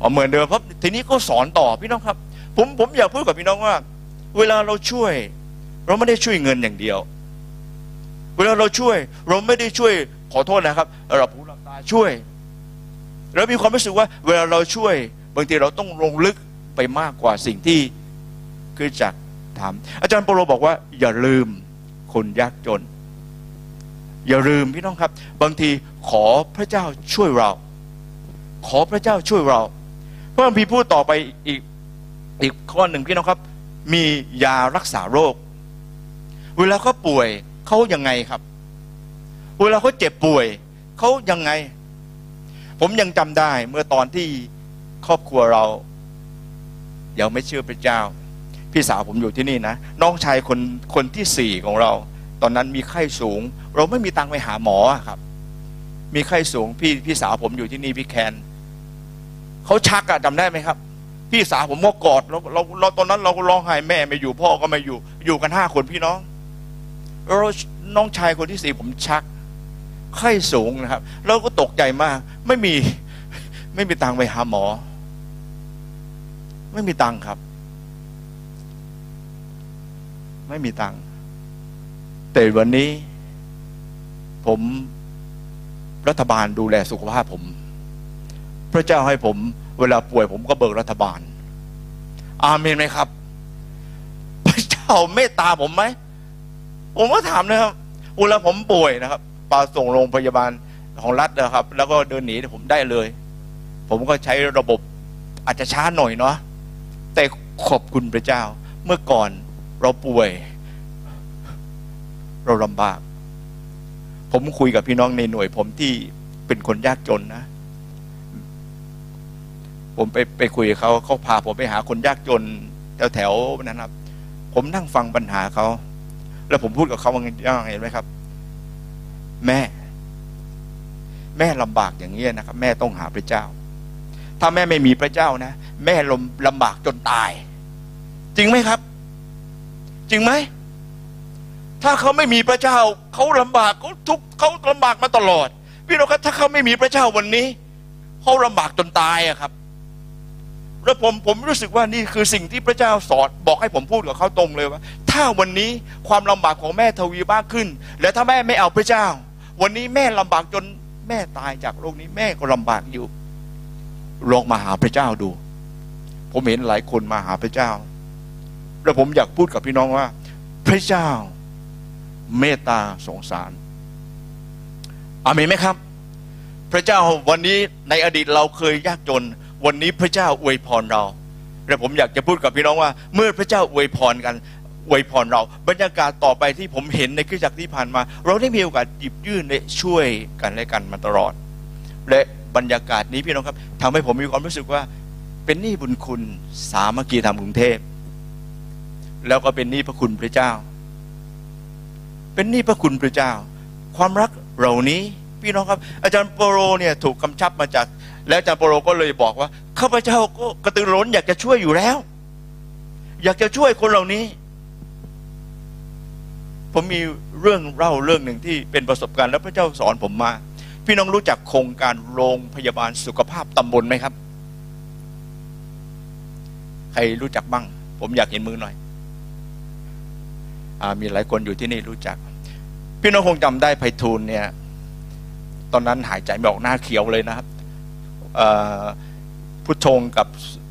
อ๋อเหมือนเดิมเพราะทีนี้ก็สอนต่อพี่น้องครับ ผมผมอยากพูดกับพี่น้องว่า เวลาเราช่วย เราไม่ได้ช่วยเงินอย่างเดียว เวลาเราช่วย เราไม่ได้ช่วยขอโทษนะครับเราผู้รับตาช่วยเรามีความรู้สึกว่า เวลาเราช่วย บางทีเราต้องลงลึกไปมากกว่าสิ่งที่คือจักทำอาจารย์โปโลบอกว่า อย่าลืมคนยากจน อย่าลืมพี่น้องครับ บางทีขอพระเจ้าช่วยเรา ขอพระเจ้าช่วยเรา เพราะพี่พูดต่อไปอีก อีกข้อหนึ่งพี่น้องครับ มียารักษาโรค เวลาเขาป่วยเขายังไงครับ เวลาเขาเจ็บป่วยเขายังไง ผมยังจำได้เมื่อตอนที่ครอบครัวเรายังไม่เชื่อพระเจ้า พี่สาวผมอยู่ที่นี่นะน้องชายคนคนที่สี่ของเรา ตอนนั้นมีไข้สูง เราไม่มีตังค์ไปหาหมอครับ มีไข้สูงพี่พี่สาวผมอยู่ที่นี่พี่แคนเขาชักอะจำได้ไหมครับ พี่สาวผมก็กอดเราเราเราตอนนั้น เราก็ร้องไห้แม่ไม่อยู่พ่อก็ไม่อยู่ อยู่กันห้าคนพี่น้องแล้วน้องชายคนที่สี่ผมชักไข้สูงนะครับ เราก็ตกใจมาก ไม่มี ไม่มีตังค์ไปหาหมอ ไม่มีตังค์ครับ ไม่มีตังค์แต่วันนี้ ผมรัฐบาลดูแลสุขภาพผม พระเจ้าให้ผม เวลาป่วยผมก็เบิกรัฐบาล อาเมนไหมครับ พระเจ้าเมตตาผมไหม ผมก็ถามนะครับเวลาผมป่วยนะครับปาส่งโรงพยาบาลของรัฐนะครับ แล้วก็เดินหนีผมได้เลย ผมก็ใช้ระบบอาจจะช้าหน่อยเนาะแต่ขอบคุณพระเจ้า เมื่อก่อนเราป่วย เราลำบาก ผมคุยกับพี่น้องในหน่วย ผมที่เป็นคนยากจนนะ ผมไปไปคุยกับเขาเขาพาผมไปหาคนยากจนแถวแถวๆนั้นครับ ผมนั่งฟังปัญหาเขา แล้วผมพูดกับเขาว่าไงเห็นไหมครับ แม่ แม่ลำบากอย่างนี้นะครับ แม่ต้องหาพระเจ้า ถ้าแม่ไม่มีพระเจ้านะแม่ลำลำบากจนตาย จริงไหมครับ จริงไหมถ้าเขาไม่มีพระเจ้าเขาลำบากเขาทุกเขาลำบากมาตลอด พี่น้องครับถ้าเขาไม่มีพระเจ้าวันนี้เขาลำบากจนตายอะครับ แล้วผมผมรู้สึกว่านี่คือสิ่งที่พระเจ้าสอนบอกให้ผมพูดกับเขาตรงเลยว่า ถ้าวันนี้ความลำบากของแม่ทวีมากขึ้น และถ้าแม่ไม่เอาพระเจ้า วันนี้แม่ลำบากจนแม่ตายจากโรคนี้แม่ก็ลำบากอยู่ลองมาหาพระเจ้าดู ผมเห็นหลายคนมาหาพระเจ้า แล้วผมอยากพูดกับพี่น้องว่า พระเจ้าเมตตาสงสารอามนไหมครับ พระเจ้าวันนี้ในอดีตเราเคยยากจน วันนี้พระเจ้าอวยพรเราและผมอยากจะพูดกับพี่น้องว่า เมื่อพระเจ้าอวยพรกันอวยพรเรา บรรยากาศต่อไปที่ผมเห็นในคริสตจักรที่ผ่านมา เราได้มีโอกาสหยิบยื่นและช่วยกันและกันมาตลอด และบรรยากาศนี้พี่น้องครับทำให้ผมมีความรู้สึกว่า เป็นหนี้บุญคุณสามัคคีธรรมกรุงเทพแล้วก็เป็นหนี้พระคุณพระเจ้า เป็นหนี้พระคุณพระเจ้า ความรักเหล่านี้พี่น้องครับ อาจารย์โปโรเนี่ยถูกกำชับมาจาก แล้วอาจารย์โปโรก็เลยบอกว่าข้าพเจ้าก็กระตือร้นอยากจะช่วยอยู่แล้ว อยากจะช่วยคนเหล่านี้ ผมมีเรื่องเล่าเรื่องหนึ่งที่เป็นประสบการณ์ แล้วพระเจ้าสอนผมมา พี่น้องรู้จักโครงการโรงพยาบาลสุขภาพตำบลไหมครับ ใครรู้จักบ้าง ผมอยากเห็นมือหน่อยอมีหลายคนอยู่ที่นี่รู้จัก พี่น้องคงจำได้ไพฑูรย์เนี่ย ตอนนั้นหายใจไม่ออกหน้าเขียวเลยนะครับ พุทธงกับ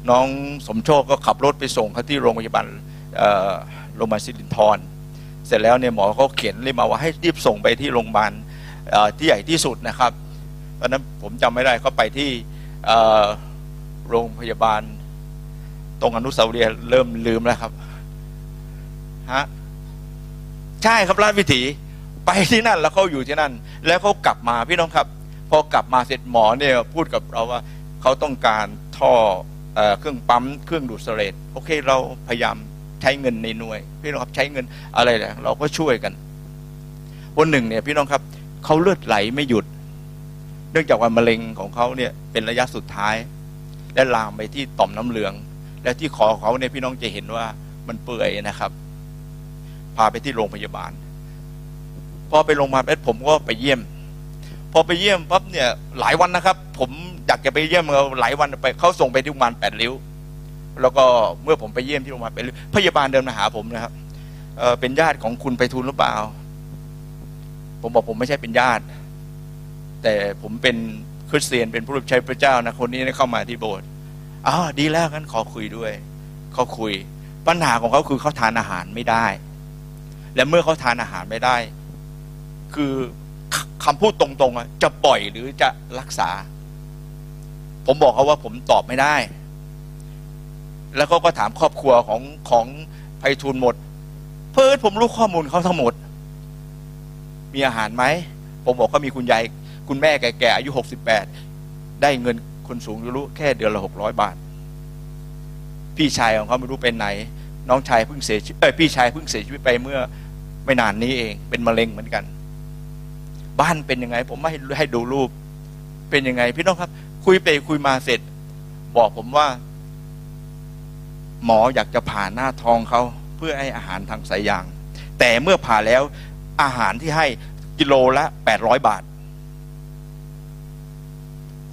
น้องสมโชคก็ขับรถไปส่งเขาที่โรงพยาบาลโรงพยาบาลสิรินธรเสร็จแล้วเนี่ยหมอเขาเขียนเลยมาว่าให้รีบส่งไปที่โรงพยาบาลที่ใหญ่ที่สุดนะครับตอนนั้นผมจำไม่ได้เขาไปที่โรงพยาบาล ตรงอนุสาวรีย์เริ่มลืมแล้วครับฮะใช่ครับราชวิถีไปที่นั่นแล้วเขาอยู่ที่นั่น แล้วเขากลับมาพี่น้องครับ พอกลับมาเสร็จหมอเนี่ยพูดกับเราว่าเขาต้องการท่อเอเครื่องปั๊มเครื่องดูดเสลดโอเค เราพยายามใช้เงินในหน่วย พี่น้องครับใช้เงินอะไรแหละเราก็ช่วยกันวันหนึ่งเนี่ยพี่น้องครับเขาเลือดไหลไม่หยุด เนื่องจากว่ามะเร็งของเขาเนี่ยเป็นระยะสุดท้าย และลามไปที่ต่อมน้ำเหลือง และที่คอเขาเนี่ยพี่น้องจะเห็นว่ามันเปื่อยนะครับ พาไปที่โรงพยาบาลพอไปโรงพยาบาลผมก็ไปเยี่ยม พอไปเยี่ยมปั๊บเนี่ยหลายวันนะครับ ผมอยากจะไปเยี่ยมเขาหลายวันไปเขาส่งไปที่โรงพยาบาลแปดริ้ว แล้วก็เมื่อผมไปเยี่ยมที่โรงพยาบาลแปดริ้วพยาบาลเดินมาหาผมนะครับเเป็นญาติของคุณไปทูลหรือเปล่า ผมบอกผมไม่ใช่เป็นญาติ แต่ผมเป็นคริสเตียนเป็นผู้รับใช้พระเจ้านะคนนี้เข้ามาที่โบสถ์อ้าวดีแล้วงั้นขอคุยด้วยเขาคุย ปัญหาของเขาคือเขาทานอาหารไม่ได้ และเมื่อเขาทานอาหารไม่ได้ คือ คคำพูดตรงๆจะปล่อยหรือจะรักษา ผมบอกเขาว่าผมตอบไม่ได้ แล้วเขาก็ถามครอบครัวของของไพฑูรย์หมด เพิ่นผมรู้ข้อมูลเขาทั้งหมด มีอาหารไหม ผมบอกเขามีคุณยายคุณแม่แก่ๆอายุหกสิบแปดได้เงินคนสูงอายุแค่เดือนละหกร้อยบาท พี่ชายของเขาไม่รู้เป็นไหน น้องชายเพิ่งเสียชีวิตเอ้ยพี่ชายเพิ่งเสียชีวิตไปเมื่อไม่นานนี้เอง เป็นมะเร็งเหมือนกัน บ้านเป็นยังไง ผมไม่ให้ให้ดูรูป เป็นยังไง พี่น้องครับ คุยไปคุยมาเสร็จ บอกผมว่า หมออยากจะผ่าหน้าท้องเขาเพื่อให้อาหารทางสายยาง แต่เมื่อผ่าแล้วอาหารที่ให้กิโลละแปดร้อยบาท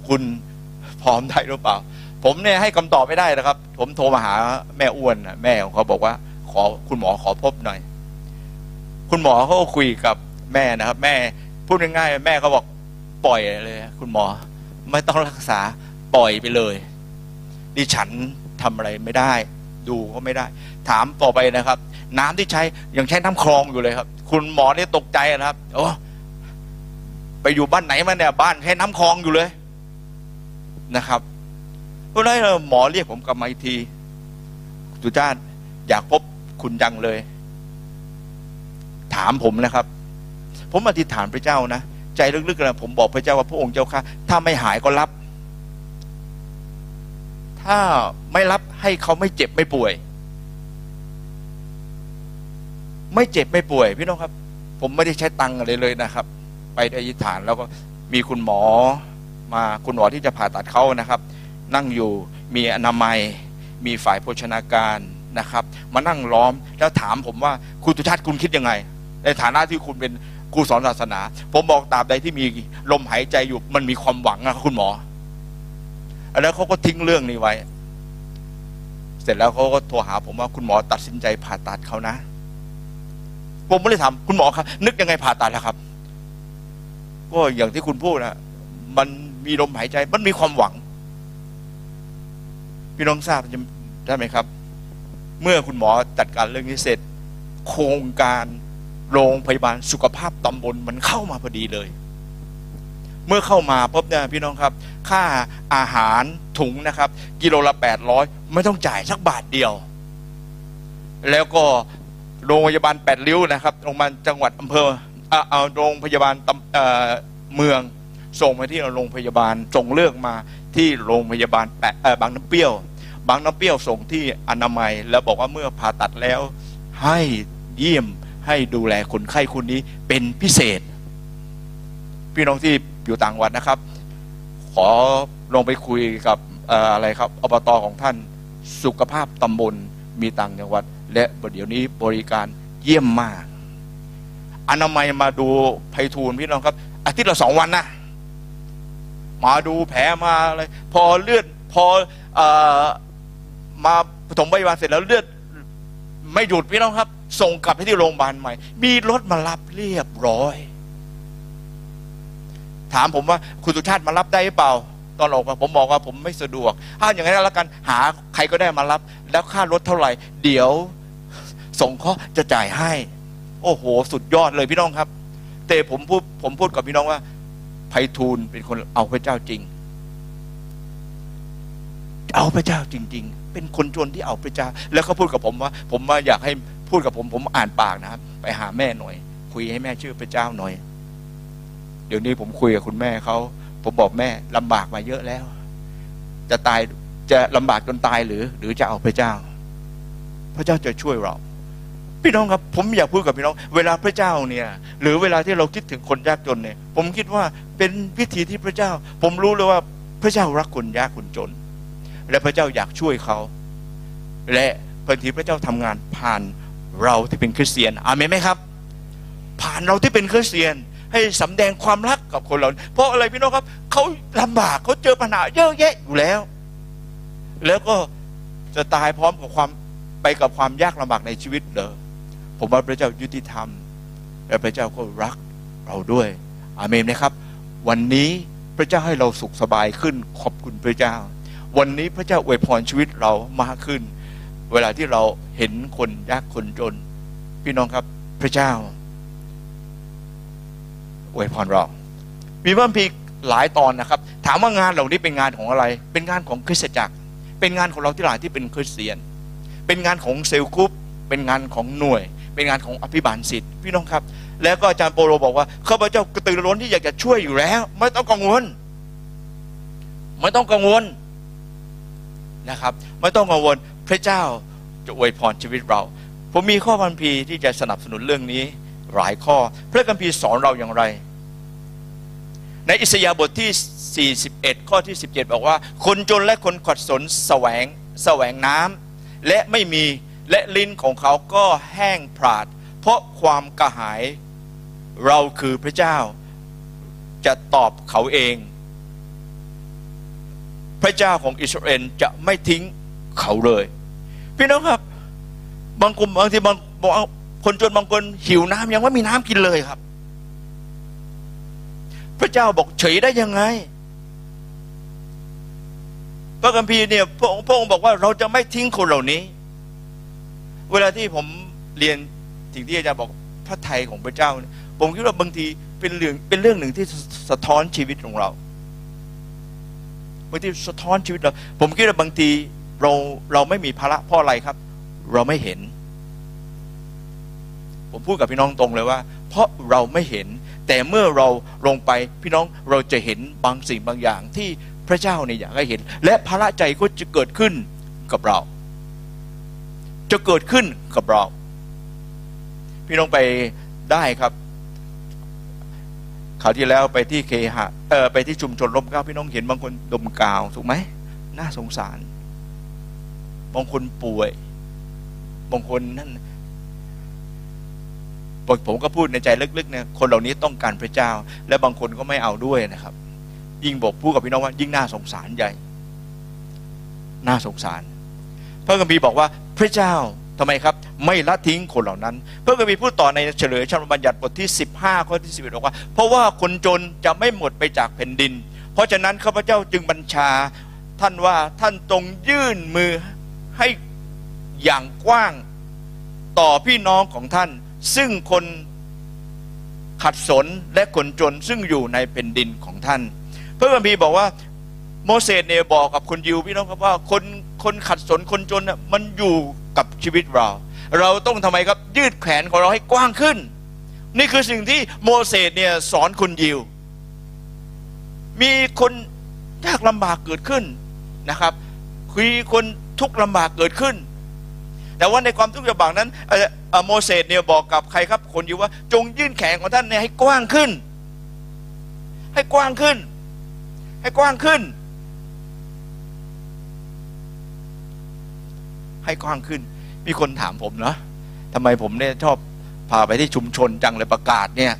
คุณพร้อมได้หรือเปล่า ผมเนี่ยให้คำตอบไม่ได้นะครับ ผมโทรมาหาแม่อ้วนแม่ของเขาบอกว่า ขอคุณหมอขอพบหน่อย คุณหมอเขาก็คุยกับแม่นะครับ แม่ พูดง่ายๆแม่เขาบอกปล่อยเลย คุณหมอ ไม่ต้องรักษาปล่อยไปเลย ดิฉันทำอะไรไม่ได้ ดูก็ไม่ได้ ถามต่อไปนะครับ น้ำที่ใช้ยังใช้น้ำคลองอยู่เลยครับ คุณหมอเนี่ยตกใจนะครับโอ้ไปอยู่บ้านไหนมาเนี่ยบ้านใช้น้ำคลองอยู่เลยนะครับเพราะนั้นหมอเรียกผมกลับมาอีกทีสุชาติอยากพบคุณจังเลย ถามผมนะครับ ผมอธิษฐานพระเจ้านะ ใจลึกๆนะผมบอกพระเจ้าว่าพระองค์เจ้าค่ะถ้าไม่หายก็รับ ถ้าไม่รับให้เขาไม่เจ็บไม่ป่วย ไม่เจ็บไม่ป่วย พี่น้องครับ ผมไม่ได้ใช้ตังค์อะไรเลยนะครับ ไปอธิษฐานแล้วก็มีคุณหมอมาคุณหมอที่จะผ่าตัดเขานะครับ นั่งอยู่มีอนามัย มีฝ่ายโภชนาการนะครับ มานั่งล้อมแล้วถามผมว่าคุณตุชาติคุณคิดยังไง ในฐานะที่คุณเป็น ครูสอนศาสนา ผมบอกตราบใดที่มีลมหายใจอยู่มันมีความหวังนะครับคุณหมอ แล้วเขาก็ทิ้งเรื่องนี้ไว้ เสร็จแล้วเขาก็โทรหา ผมว่าคุณหมอตัดสินใจผ่าตัดเขานะ ผมไม่ได้ถามคุณหมอครับ นึกยังไงผ่าตัดนะครับ ก็อย่างที่คุณพูดนะมันมีลมหายใจ มันมีความหวัง พี่น้องทราบได้ไหมครับ เมื่อคุณหมอจัดการเรื่องนี้เสร็จ โครงการ โรงพยาบาลสุขภาพตำบลมันเข้ามาพอดีเลย เมื่อเข้ามาปุ๊บเนี่ยพี่น้องครับ ค่าอาหารถุงนะครับ กิโลละแปดร้อยไม่ต้องจ่ายสักบาทเดียว แล้วก็โรงพยาบาลแปดริ้วนะครับโรงพยาบาลจังหวัดอำเภอเอาเอโรงพยาบาลตเออเมือง ส่งมาที่โรงพยาบาลส่งเลือกมาที่โรงพยาบาลแปะเออบางน้ำเปรี้ยว บางน้ำเปรี้ยวส่งที่อนามัย แล้วบอกว่าเมื่อผ่าตัดแล้วให้เยี่ยม ให้ดูแลคนไข้คนนี้เป็นพิเศษ พี่น้องที่อยู่ต่างจังหวัดนะครับ ขอลงไปคุยกับอะไรครับอบตของท่านสุขภาพตำบลมีต่างจังหวัด และเดี๋ยวนี้บริการเยี่ยมมาก อนามัยมาดูไพฑูรย์พี่น้องครับ อาทิตย์ละสองวันนะมาดูแผลมาอะไรพอเลือดพออมาปฐมพยาบาลเสร็จแล้วเลือด ไม่หยุดพี่น้องครับ ส่งกลับไปที่โรงพยาบาลใหม่ มีรถมารับเรียบร้อย ถามผมว่าคุณสุชาติมารับได้หรือเปล่า ตอนออกมาผมบอกว่าผมไม่สะดวกถ้าอย่างนั้นแล้วกันหาใครก็ได้มารับ แล้วค่ารถเท่าไหร่ เดี๋ยวส่งเขาจะจ่ายให้ โอ้โห สุดยอดเลยพี่น้องครับ แต่ผมพูดผมพูดกับพี่น้องว่าไพฑูรย์เป็นคนเอาพระเจ้าจริง เอาพระเจ้าจริง ๆ เป็นคนจนที่เอาพระเจ้า แล้วเขาพูดกับผมว่า ผมว่าอยากให้ พูดกับผมผมอ่านปากนะครับ ไปหาแม่หน่อย คุยให้แม่ชื่อพระเจ้าหน่อย เดี๋ยวนี้ผมคุยกับคุณแม่เขาผมบอกแม่ลำบากมาเยอะแล้ว จะตายจะลำบากจนตายหรือ หรือจะเอาพระเจ้า พระเจ้าจะช่วยเรา พี่น้องครับ ผมอยากพูดกับพี่น้อง เวลาพระเจ้าเนี่ย หรือเวลาที่เราคิดถึงคนยากจนเนี่ย ผมคิดว่าเป็นวิธีที่พระเจ้า ผมรู้เลยว่าพระเจ้ารักคนยากคนจน และพระเจ้าอยากช่วยเขา และบางทีพระเจ้าทำงานผ่าน เราที่เป็นคริสเตียนอาเมนไหมครับ ผ่านเราที่เป็นคริสเตียน ให้สำแดงความรักกับคนเราเพราะอะไรพี่น้องครับเขาลำบากเขาเจอปัญหาเยอะแยะอยู่แล้ว แล้วก็จะตายพร้อมกับความไปกับความยากลำบากในชีวิตเหรอผมว่าพระเจ้ายุติธรรม และพระเจ้าก็รักเราด้วย อาเมนนะครับ วันนี้พระเจ้าให้เราสุขสบายขึ้นขอบคุณพระเจ้า วันนี้พระเจ้าอวยพรชีวิตเรามากขึ้น เวลาที่เราเห็นคนยากคนจน พี่น้องครับพระเจ้าอวยพรเรามีพระคัมภีหลายตอนนะครับ ถามว่างานเหล่านี้เป็นงานของอะไร เป็นงานของคริสตจักร เป็นงานของเราที่หลายที่เป็นคริสเตียน เป็นงานของ cell group เป็นงานของหน่วย เป็นงานของอภิบาลสิทธิ์พี่น้องครับ แล้วก็อาจารย์เปาโลบอกว่าข้าพเจ้ากระตือรือร้นที่อยากจะช่วยอยู่แล้ว ไม่ต้องกังวล ไม่ต้องกังวลนะครับ ไม่ต้องกังวล พระเจ้าจะอวยพรชีวิตเรา ผมมีข้อพระคัมภีร์ที่จะสนับสนุนเรื่องนี้หลายข้อ พระคัมภีร์สอนเราอย่างไร ในอิสยาห์บทที่ 41 ข้อที่ 17 บอกว่า คนจนและคนขัดสนแสวงแสวงน้ำและไม่มีและลิ้นของเขาก็แห้งผราด เพราะความกระหายเราคือพระเจ้าจะตอบเขาเอง พระเจ้าของอิสราเอลจะไม่ทิ้งเขาเลย พี่น้องครับ บางคนบางทีบางบาคนจนบางคนหิวน้ำยังไม่มีน้ำกินเลยครับ พระเจ้าบอกเฉยได้ยังไง พระคัมภีร์เนี่ยพระองค์พระองค์บอกว่าเราจะไม่ทิ้งคนเหล่านี้ เวลาที่ผมเรียนสิ่งที่อาจารย์บอกพระไทยของพระเจ้า ผมคิดว่าบางทีเป็นเรื่องเป็นเรื่องหนึ่งที่สะท้อนชีวิตของเราบางทีสะท้อนชีวิตเรา ผมคิดว่าบางที เราเราไม่มีภาระเพราะอะไรครับ เราไม่เห็น ผมพูดกับพี่น้องตรงเลยว่า เพราะเราไม่เห็น แต่เมื่อเราลงไปพี่น้องเราจะเห็นบางสิ่งบางอย่างที่พระเจ้าเนี่ยอยากให้เห็น และภาระใจก็จะเกิดขึ้นกับเรา จะเกิดขึ้นกับเรา พี่น้องไปได้ครับคราวที่แล้วไปที่เคหะเออไปที่ชุมชนร่มเกล้าพี่น้องเห็นบางคนดมกาวถูกไหมน่าสงสาร บางคนป่วย บางคนนั่นผมก็พูดในใจลึกๆเนี่ยคนเหล่านี้ต้องการพระเจ้า และบางคนก็ไม่เอาด้วยนะครับ ยิ่งบอกพูดกับพี่น้องว่า ยิ่งน่าสงสารใหญ่ น่าสงสาร พระคัมภีบอกว่าพระเจ้าทำไมครับ ไม่ละทิ้งคนเหล่านั้น พระคัมภีพูดต่อในเฉลยชนบัญญัติบทที่ 15ข้อที่11บอกว่า เพราะว่าคนจนจะไม่หมดไปจากแผ่นดิน เพราะฉะนั้นข้าพเจ้าจึงบัญชาท่านว่าท่านตรงยื่นมือ ให้อย่างกว้างต่อพี่น้องของท่าน ซึ่งคนขัดสนและคนจนซึ่งอยู่ในแผ่นดินของท่าน พระคัมภีร์บอกว่าโมเสสเนี่ยบอกกับคนยิวพี่น้องครับว่าคนคนขัดสนคนจนน่ะมันอยู่กับชีวิตเรา เราต้องทำไมครับยืดแขนของเราให้กว้างขึ้น นี่คือสิ่งที่โมเสสเนี่ยสอนคนยิว มีคนยากลำบากเกิดขึ้นนะครับมีคน ทุกข์ลำบากเกิดขึ้น แต่ว่าในความทุกข์ลำบากนั้นโมเสสเนี่ยบอกกับใครครับคนอยิวว่า จงยื่นแขนของท่านเนี่ยให้กว้างขึ้น ให้กว้างขึ้น ให้กว้างขึ้น ให้กว้างขึ้น มีคนถามผมเนาะทำไมผมเนี่ยชอบพาไปที่ชุมชนจังเลยประกาศเนี่ย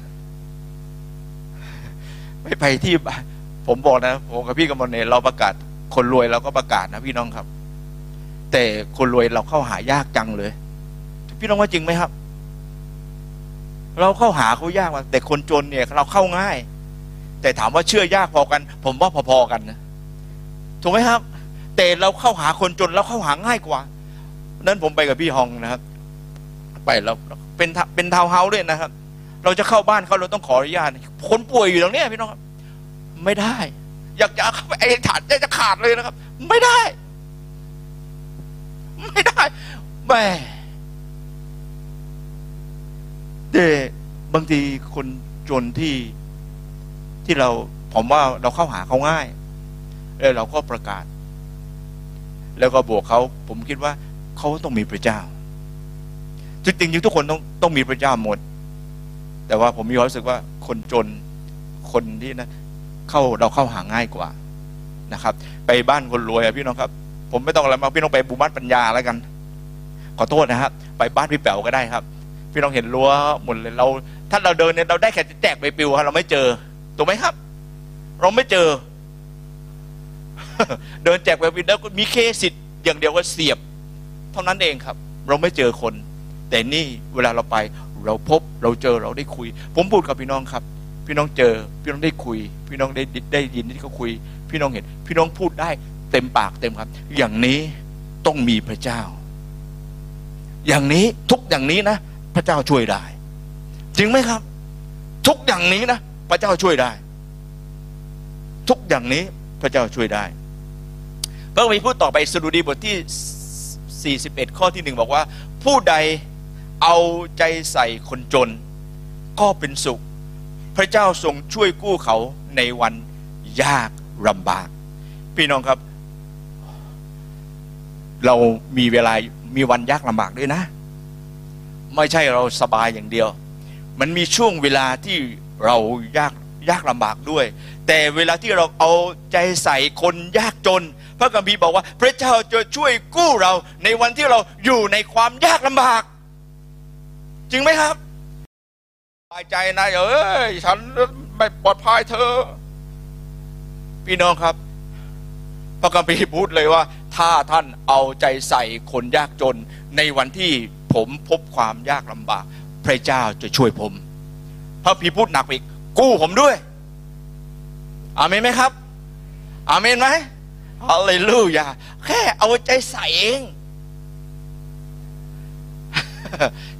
ไม่ไปที่ผมบอกนะผมกับพี่กมลเนี่ยเราประกาศคนรวยเราก็ประกาศนะพี่น้องครับ แต่คนรวยเราเข้าหายากจังเลย พี่น้องว่าจริงไหมครับ เราเข้าหาเขายากว่าแต่คนจนเนี่ยเราเข้าง่าย แต่ถามว่าเชื่อยากพอกัน ผมว่าพอๆกันนะถูกไหมครับ แต่เราเข้าหาคนจนเราเข้าหาง่ายกว่า นั้นผมไปกับพี่ฮองนะครับ ไปแล้วเป็นเป็นทาวเฮาส์ด้วยนะครับ เราจะเข้าบ้านเขาเราต้องขออนุญาตคนป่วยอยู่ตรงนี้พี่น้องครับ ไม่ได้ อยากจะเข้าไปไอ้ถาดจะขาดเลยนะครับ ไม่ได้ ไม่ได้แหมแต่บางทีคนจนที่ที่เราผมว่าเราเข้าหาเขาง่าย แล้วเราก็ประกาศ แล้วก็บวกเขาผมคิดว่าเขาต้องมีพระเจ้าจริงๆทุกคนต้องต้องมีพระเจ้าหมด แต่ว่าผมมีความรู้สึกว่าคนจนคนที่นะเข้าเราเข้าหาง่ายกว่านะครับ ไปบ้านคนรวยอะพี่น้องครับ ผมไม่ต้องอะไรมาพี่น้องไปบุมัดปัญญาแล้วกัน ขอโทษนะครับไปบ้านพี่แป๋วก็ได้ครับ พี่น้องเห็นรั้วหมดเลยเรา ถ้าเราเดินเนี่ยเราได้แค่แจกใบปลิวครับเราไม่เจอถูกไหมครับ เราไม่เจอ เดินแจกใบปลิวแล้วมีเคสิทธิ์อย่างเดียวก็เสียบ เท่านั้นเองครับ เราไม่เจอคน แต่นี่เวลาเราไป เราพบเราเจอเราได้คุย ผมพูดกับพี่น้องครับ พี่น้องเจอ พี่น้องได้คุย พี่น้องได้ได้ยินที่เขาคุย พี่น้องเห็น พี่น้องพูดได้ เต็มปากเต็มครับอย่างนี้ต้องมีพระเจ้า อย่างนี้ทุกอย่างนี้นะ พระเจ้าช่วยได้ จริงไหมครับ ทุกอย่างนี้นะ พระเจ้าช่วยได้ ทุกอย่างนี้พระเจ้าช่วยได้พระคัมภีร์พูดต่อไปสดุดีบทที่ 41 ข้อที่หนึ่งบอกว่า ผู้ใดเอาใจใส่คนจน ก็เป็นสุข พระเจ้าทรงช่วยกู้เขาในวันยากลำบาก พี่น้องครับ เรามีเวลามีวันยากลำบากด้วยนะ ไม่ใช่เราสบายอย่างเดียว มันมีช่วงเวลาที่เรายากยากลำบากด้วย แต่เวลาที่เราเอาใจใส่คนยากจน พระคัมภีบอกว่า พระเจ้าจะช่วยกู้เราในวันที่เราอยู่ในความยากลำบาก จริงไหมครับสบายใจนะเอ้ยฉันไม่ปลอดภัยเธอ พี่น้องครับ พระคัมภีพูดเลยว่า ถ้าท่านเอาใจใส่คนยากจน ในวันที่ผมพบความยากลำบาก พระเจ้าจะช่วยผมพระพีพูดหนักอีก กู้ผมด้วย อาเมนไหมครับ อาเมนไหมฮาเลลูยาแค่เอาใจใส่เอง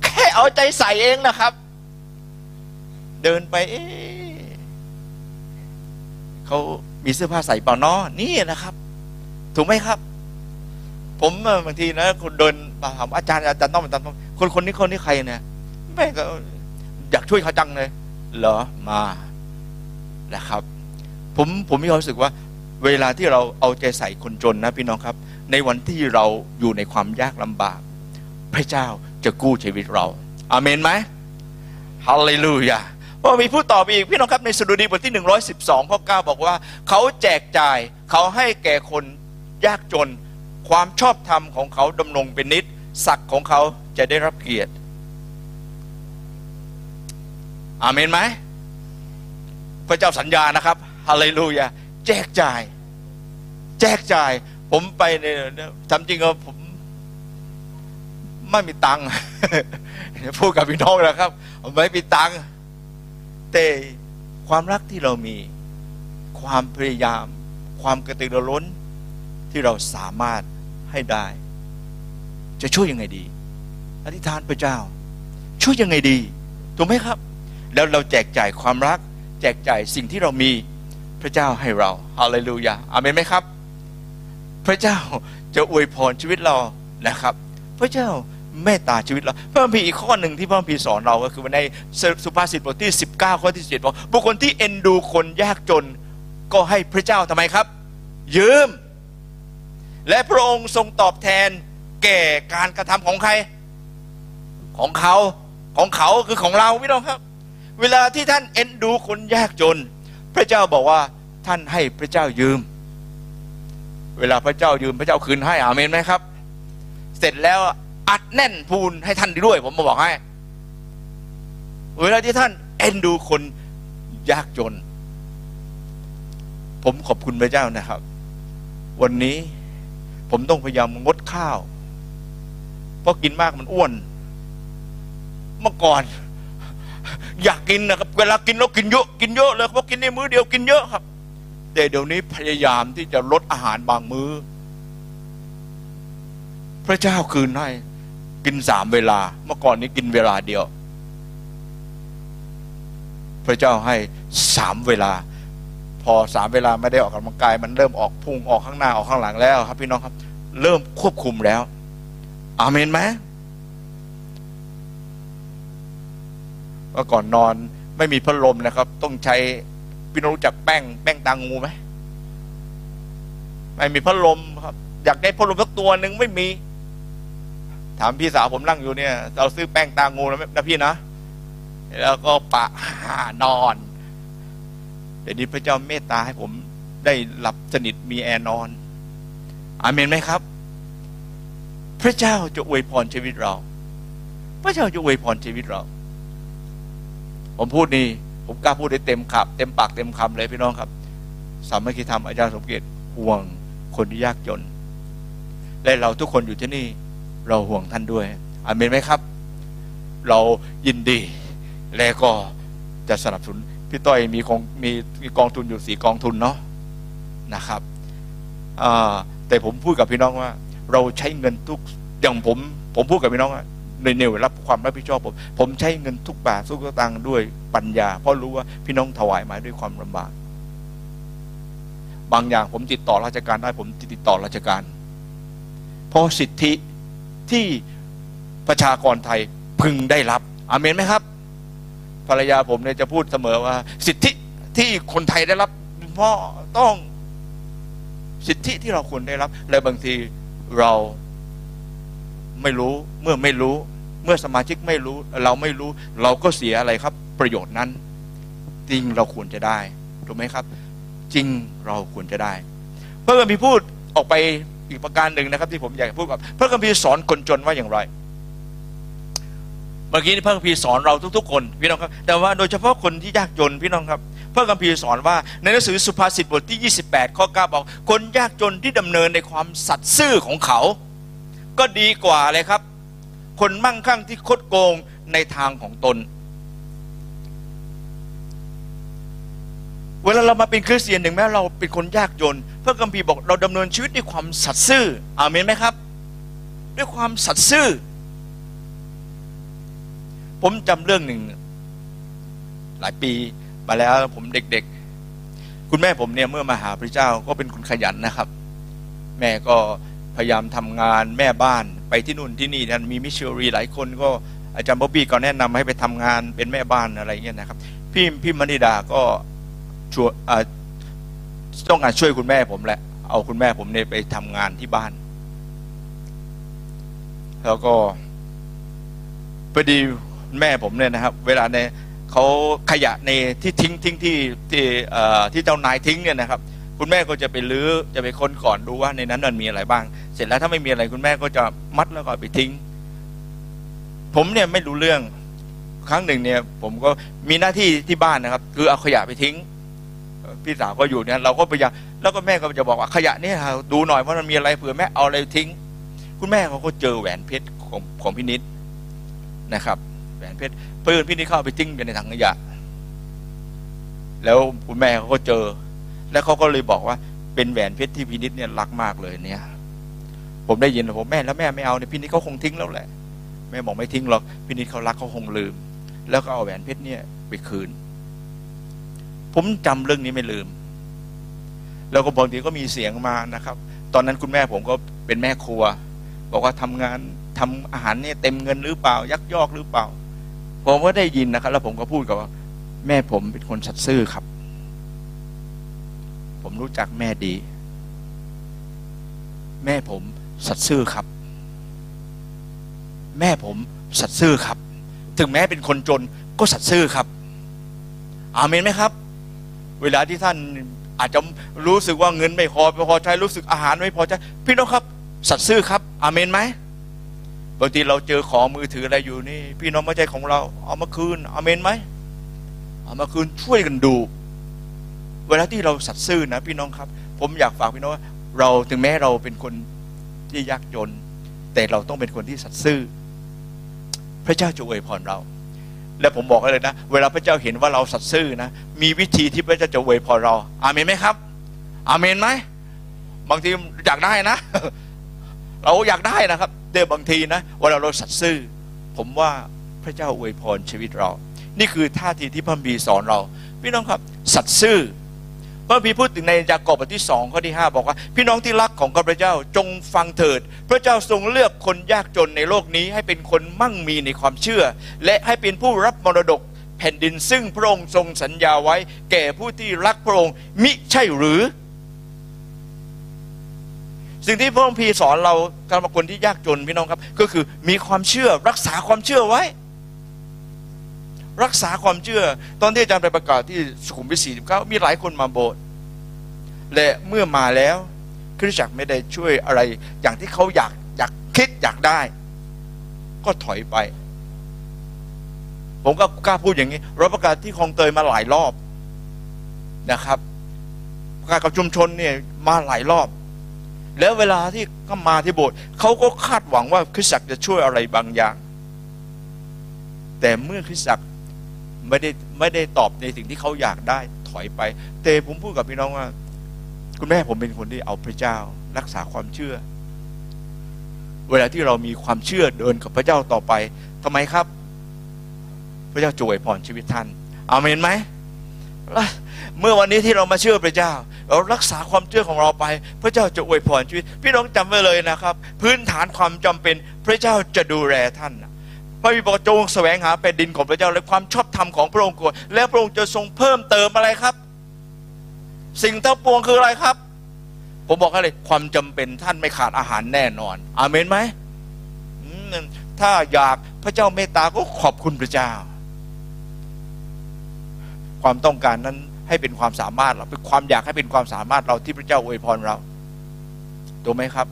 แค่เอาใจใส่เองนะครับ เดินไป เอ๊เขามีเสื้อผ้าใส่เปล่านาะนี่นะครับ ถูกไหมครับ ผมบางทีนะคนเดินมาถามอาจารย์อาจารย์ต้องอาจารย์ต้องคนคนนี้คนนี้ใครเนี่ยแม่ก็อยากช่วยเขาจังเลย เหรอมานะครับ ผมผมมีความรู้สึกว่า เวลาที่เราเอาใจใส่คนจนนะพี่น้องครับ ในวันที่เราอยู่ในความยากลำบาก พระเจ้าจะกู้ชีวิตเรา อาเมนไหมฮาเลลูยาพอมีผู้ตอบอีก พี่น้องครับในสดุดีบทที่ 112ข้อ9บอกว่า เขาแจกจ่ายเขาให้แก่คนยากจน ความชอบธรรมของเขาดำรงเป็นนิดศักดิ์ของเขาจะได้รับเกียรติอาเมนไหมพระเจ้าสัญญานะครับฮาเลลูยาแจกจ่าย แจกจ่าย ผมไปเนี่ยทำจริงก็ผมไม่มีตังค์พูดกับพี่น้องนะครับผมไม่มีตังค์แต่ความรักที่เรามี ความพยายาม ความกระตือรือร้นที่เราสามารถ ให้ได้ จะช่วยยังไงดี อธิษฐานพระเจ้า ช่วยยังไงดีถูกไหมครับ แล้วเราแจกจ่ายความรัก แจกจ่ายสิ่งที่เรามีพระเจ้าให้เราฮาเลลูยาอาเมนไหมครับ พระเจ้าจะอวยพรชีวิตเรานะครับ พระเจ้าเมตตาชีวิตเราพระคัมภีร์อีกข้อหนึ่งที่พระคัมภีร์สอนเราก็คือในสุภาษิตบทที่ 19 ข้อที่7บอกบุคคลที่เอ็นดูคนยากจน ก็ให้พระเจ้าทำไมครับ ยืม และพระองค์ทรงตอบแทนแก่การกระทำของใคร ของเขาของเขาคือของเราพี่น้องครับ เวลาที่ท่านเอ็นดูคนยากจน พระเจ้าบอกว่าท่านให้พระเจ้ายืม เวลาพระเจ้ายืมพระเจ้าคืนให้อาเมนไหมครับ เสร็จแล้วอัดแน่นพูนให้ท่านด้วย ผมมาบอกให้ เวลาที่ท่านเอ็นดูคนยากจน ผมขอบคุณพระเจ้านะครับ วันนี้ ผมต้องพยายามงดข้าว เพราะกินมากมันอ้วน เมื่อก่อน อยากกินนะครับ เวลากินแล้วกินเยอะกินเยอะเลยเพราะกินในมื้อเดียวกินเยอะครับ แต่เดี๋ยวนี้พยายามที่จะลดอาหารบางมื้อ พระเจ้าคืนให้กินสามเวลา เมื่อก่อนนี้กินเวลาเดียว พระเจ้าให้สามเวลา พอสามเวลาไม่ได้ออกกำลังกาย มันเริ่มออกพุ่งออกข้างหน้าออกข้างหลังแล้ว ครับ พี่น้องครับ เริ่มควบคุมแล้วอาเมนไหมเมื่อก่อนนอนไม่มีพัดลมนะครับ ต้องใช้พี่น้องรู้จักแป้งแป้งตางงูไหมไม่มีพัดลมครับ อยากได้พัดลมสักตัวหนึ่งไม่มี ถามพี่สาวผมนั่งอยู่เนี่ย เราซื้อแป้งตางงูนะนะพี่นะแล้วก็ปะนอน เดี๋ยวนี้พระเจ้าเมตตาให้ผมได้หลับสนิทมีแอร์นอน อาเมนไหมครับ พระเจ้าจะอวยพรชีวิตเรา พระเจ้าจะอวยพรชีวิตเรา ผมพูดนี่ผมกล้าพูดได้เต็มขับ เต็มปากเต็มคำเลยพี่น้องครับ สามัคคีธรรมอาจารย์สมเกียรติห่วงคนที่ยากจน และเราทุกคนอยู่ที่นี่ เราห่วงท่านด้วย อาเมนไหมครับ เรายินดี และก็จะสนับสนุน พี่ต้อยมีกองมีมีกองทุนอยู่สี่กองทุนเนาะนะครับแต่ผมพูดกับพี่น้องว่า เราใช้เงินทุกอย่างผม ผมพูดกับพี่น้องว่าในเนวรับความรับผิดชอบผมผมใช้เงินทุกบาททุกสตางค์ด้วยปัญญา เพราะรู้ว่าพี่น้องถวายมาด้วยความลำบาก บางอย่างผมติดต่อราชการได้ ผมติดต่อราชการ เพราะสิทธิที่ประชากรไทยพึงได้รับอเมนไหมครับ ภรรยาผมเนี่ยจะพูดเสมอว่า สิทธิที่คนไทยได้รับเพราะต้องสิทธิที่เราควรได้รับ และบางทีเราไม่รู้เมื่อไม่รู้ เมื่อสมาชิกไม่รู้ เราไม่รู้ เราก็เสียอะไรครับ ประโยชน์นั้น จริงเราควรจะได้ถูกไหมครับ จริงเราควรจะได้ พระคัมภีร์พูดออกไปอีกประการหนึ่งนะครับ ที่ผมอยากจะพูดกับพระคัมภีร์สอนคนจนว่าอย่างไร เมื่อกี้นี่พระคัมภีร์สอนเราทุกๆคนพี่น้องครับ แต่ว่าโดยเฉพาะคนที่ยากจนพี่น้องครับพระคัมภีร์สอนว่าในหนังสือสุภาษิตบทที่ 28 ข้อ 9 บอก คนยากจนที่ดำเนินในความสัตย์ซื่อของเขา ก็ดีกว่าเลยครับ คนมั่งคั่งที่คดโกงในทางของตน เวลาเรามาเป็นคริสเตียนถึงแม้เราเป็นคนยากจน พระคัมภีร์บอกเราดำเนินชีวิตด้วยความสัตย์ซื่ออาเมนไหมครับ ด้วยความสัตย์ซื่อ ผมจำเรื่องหนึ่ง หลายปีมาแล้วผมเด็ก ๆ คุณแม่ผมเนี่ยเมื่อมาหาพระเจ้าก็เป็นคนขยันนะครับ แม่ก็พยายามทำงานแม่บ้านไปที่นู่นที่นี่นั้นมีมิชชันรีหลายคนก็อาจารย์บ๊อบบี้ก็แนะนำให้ไปทำงานเป็นแม่บ้านอะไรเงี้ยนะครับ พี่พี่มณิดาก็ช่วยต้องการช่วยคุณแม่ผมแหละ เอาคุณแม่ผมเนี่ยไปทำงานที่บ้าน แล้วก็พอดี แม่ผมเนี่ยนะครับ เวลาในเขาขยะในที่ทิ้งทิ้งที่ที่ที่เจ้านายทิ้งเนี่ยนะครับ คุณแม่ก็จะไปลื้อจะไปค้นก่อนดูว่าในนั้นมันมีอะไรบ้าง เสร็จแล้วถ้าไม่มีอะไรคุณแม่ก็จะมัดแล้วก็ไปทิ้ง ผมเนี่ยไม่รู้เรื่องครั้งหนึ่งเนี่ย ผมก็มีหน้าที่ที่บ้านนะครับ คือเอาขยะไปทิ้ง พี่สาวก็อยู่เนี่ยเราก็พยายามแล้วก็แม่ก็จะบอกว่าขยะเนี่ยดูหน่อยว่ามันมีอะไรเผื่อแม่เอาอะไรทิ้ง คุณแม่เขาก็เจอแหวนเพชรของของพี่นิดนะครับ แหวนเพชรเพื่อนพี่นิดเข้าไปทิ้งอยู่ในถังขยะ แล้วคุณแม่เขาก็เจอ แล้วเขาก็เลยบอกว่า เป็นแหวนเพชรที่พี่นิดเนี่ยรักมากเลยเนี่ย ผมได้ยินผมแม่แล้วแม่ไม่เอาเนี่ยพี่นิดเขาคงทิ้งแล้วแหละ แม่บอกไม่ทิ้งหรอกพี่นิดเขารักเขาคงลืม แล้วก็เอาแหวนเพชรเนี่ยไปคืน ผมจำเรื่องนี้ไม่ลืม แล้วก็บางทีก็มีเสียงมานะครับ ตอนนั้นคุณแม่ผมก็เป็นแม่ครัว บอกว่าทำงานทำอาหารเนี่ยเต็มเงินหรือเปล่า ยักยอกหรือเปล่า ผมก็ได้ยินนะครับ แล้วผมก็พูดกับว่า แม่ผมเป็นคนสัตย์ซื่อครับ ผมรู้จักแม่ดี แม่ผมสัตย์ซื่อครับ แม่ผมสัตย์ซื่อครับ ถึงแม้เป็นคนจนก็สัตย์ซื่อครับ อาเมนไหมครับ เวลาที่ท่านอาจจะรู้สึกว่าเงินไม่พอไม่พอใช้รู้สึกอาหารไม่พอใช้พี่น้องครับ สัตย์ซื่อครับ อาเมนไหม บางทีเราเจอของมือถืออะไรอยู่นี่ พี่น้องไม่ใช่ของเรา เอามาคืนอาเมนไหมเอามาคืนช่วยกันดู เวลาที่เราสัตย์ซื่อนะพี่น้องครับ ผมอยากฝากพี่น้องว่าเราถึงแม้เราเป็นคนที่ยากจน แต่เราต้องเป็นคนที่สัตย์ซื่อ พระเจ้าจะอวยพรเรา และผมบอกเลยนะ เวลาพระเจ้าเห็นว่าเราสัตย์ซื่อนะมีวิธีที่พระเจ้าจะอวยพรเรา อาเมนไหมครับ อาเมนไหมบางทีอยากได้นะ เราอยากได้นะครับแต่บางทีนะเวลาเราสัตย์ซื่อ ผมว่าพระเจ้าอวยพรชีวิตเรา นี่คือท่าทีที่พระบีสอนเรา พี่น้องครับสัตย์ซื่อพระพีพูดถึงในยากอบบทที่สองข้อที่ห้าบอกว่า พี่น้องที่รักของข้าพเจ้าจงฟังเถิด พระเจ้าทรงเลือกคนยากจนในโลกนี้ให้เป็นคนมั่งมีในความเชื่อ และให้เป็นผู้รับมรดกแผ่นดินซึ่งพระองค์ทรงสัญญาไว้ แก่ผู้ที่รักพระองค์มิใช่หรือ สิ่งที่พระองค์พีสอนเราสำหรับคนที่ยากจนพี่น้องครับ ก็คือมีความเชื่อรักษาความเชื่อไว้ รักษาความเชื่อ ตอนที่อาจารย์ไปประกาศที่สุขุมวิท49มีหลายคนมาโบสถ์และเมื่อมาแล้วคริสตจักรไม่ได้ช่วยอะไร อย่างที่เขาอยากอยากคิดอยากได้ ก็ถอยไป ผมก็กล้าพูดอย่างนี้เราประกาศที่คลองเตยมาหลายรอบนะครับประกาศกับชุมชนเนี่ยมาหลายรอบ แล้วเวลาที่เขามาที่โบสถ์เขาก็คาดหวังว่าคริสตจักรจะช่วยอะไรบางอย่าง แต่เมื่อคริสตจักรไม่ได้ไม่ได้ตอบในสิ่งที่เขาอยากได้ถอยไป แต่ผมพูดกับพี่น้องว่า คุณแม่ผมเป็นคนที่เอาพระเจ้า รักษาความเชื่อ เวลาที่เรามีความเชื่อเดินกับพระเจ้าต่อไปทำไมครับ พระเจ้าจวยพรชีวิตท่านอาเมนไหม เมื่อวันนี้ที่เรามาเชื่อพระเจ้า เรารักษาความเชื่อของเราไป พระเจ้าจะอวยพรชีวิต พี่น้องจำไว้เลยนะครับ พื้นฐานความจำเป็นพระเจ้าจะดูแลท่านพระบิดาจงแสวงหาแผ่นดินของพระเจ้าและความชอบธรรมของพระองค์ก่อนแล้วพระองค์จะทรงเพิ่มเติมอะไรครับ สิ่งทั้งปวงคืออะไรครับ ผมบอกให้เลยความจำเป็นท่านไม่ขาดอาหารแน่นอนอาเมนไหมถ้าอยากพระเจ้าเมตตาก็ขอบคุณพระเจ้า ความต้องการนั้น ให้เป็นความสามารถเราเป็นความอยากให้เป็นความสามารถเราที่พระเจ้าอวยพรเราถูกไหมครับ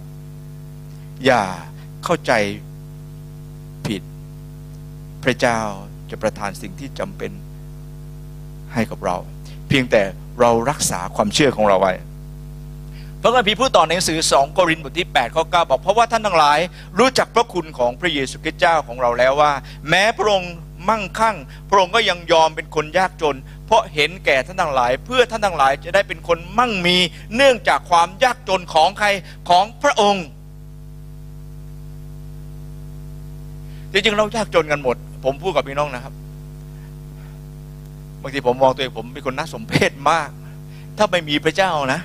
อย่าเข้าใจผิด พระเจ้าจะประทานสิ่งที่จำเป็นให้กับเรา เพียงแต่เรารักษาความเชื่อของเราไว้พระคัมภีร์พูดต่อในหนังสือ 2 โครินธ์บทที่8ข้อ9บอกเพราะว่าท่านทั้งหลาย รู้จักพระคุณของพระเยซูคริสต์เจ้าของเราแล้วว่า แม้พระองค์มั่งคั่ง พระองค์ก็ยังยอมเป็นคนยากจน เพราะเห็นแก่ท่านทั้งหลาย เพื่อท่านทั้งหลายจะได้เป็นคนมั่งมี เนื่องจากความยากจนของใครของพระองค์จริงๆเรายากจนกันหมด ผมพูดกับพี่น้องนะครับบางทีผมมองตัวเองผมเป็นคนน่าสมเพชมาก ถ้าไม่มีพระเจ้านะ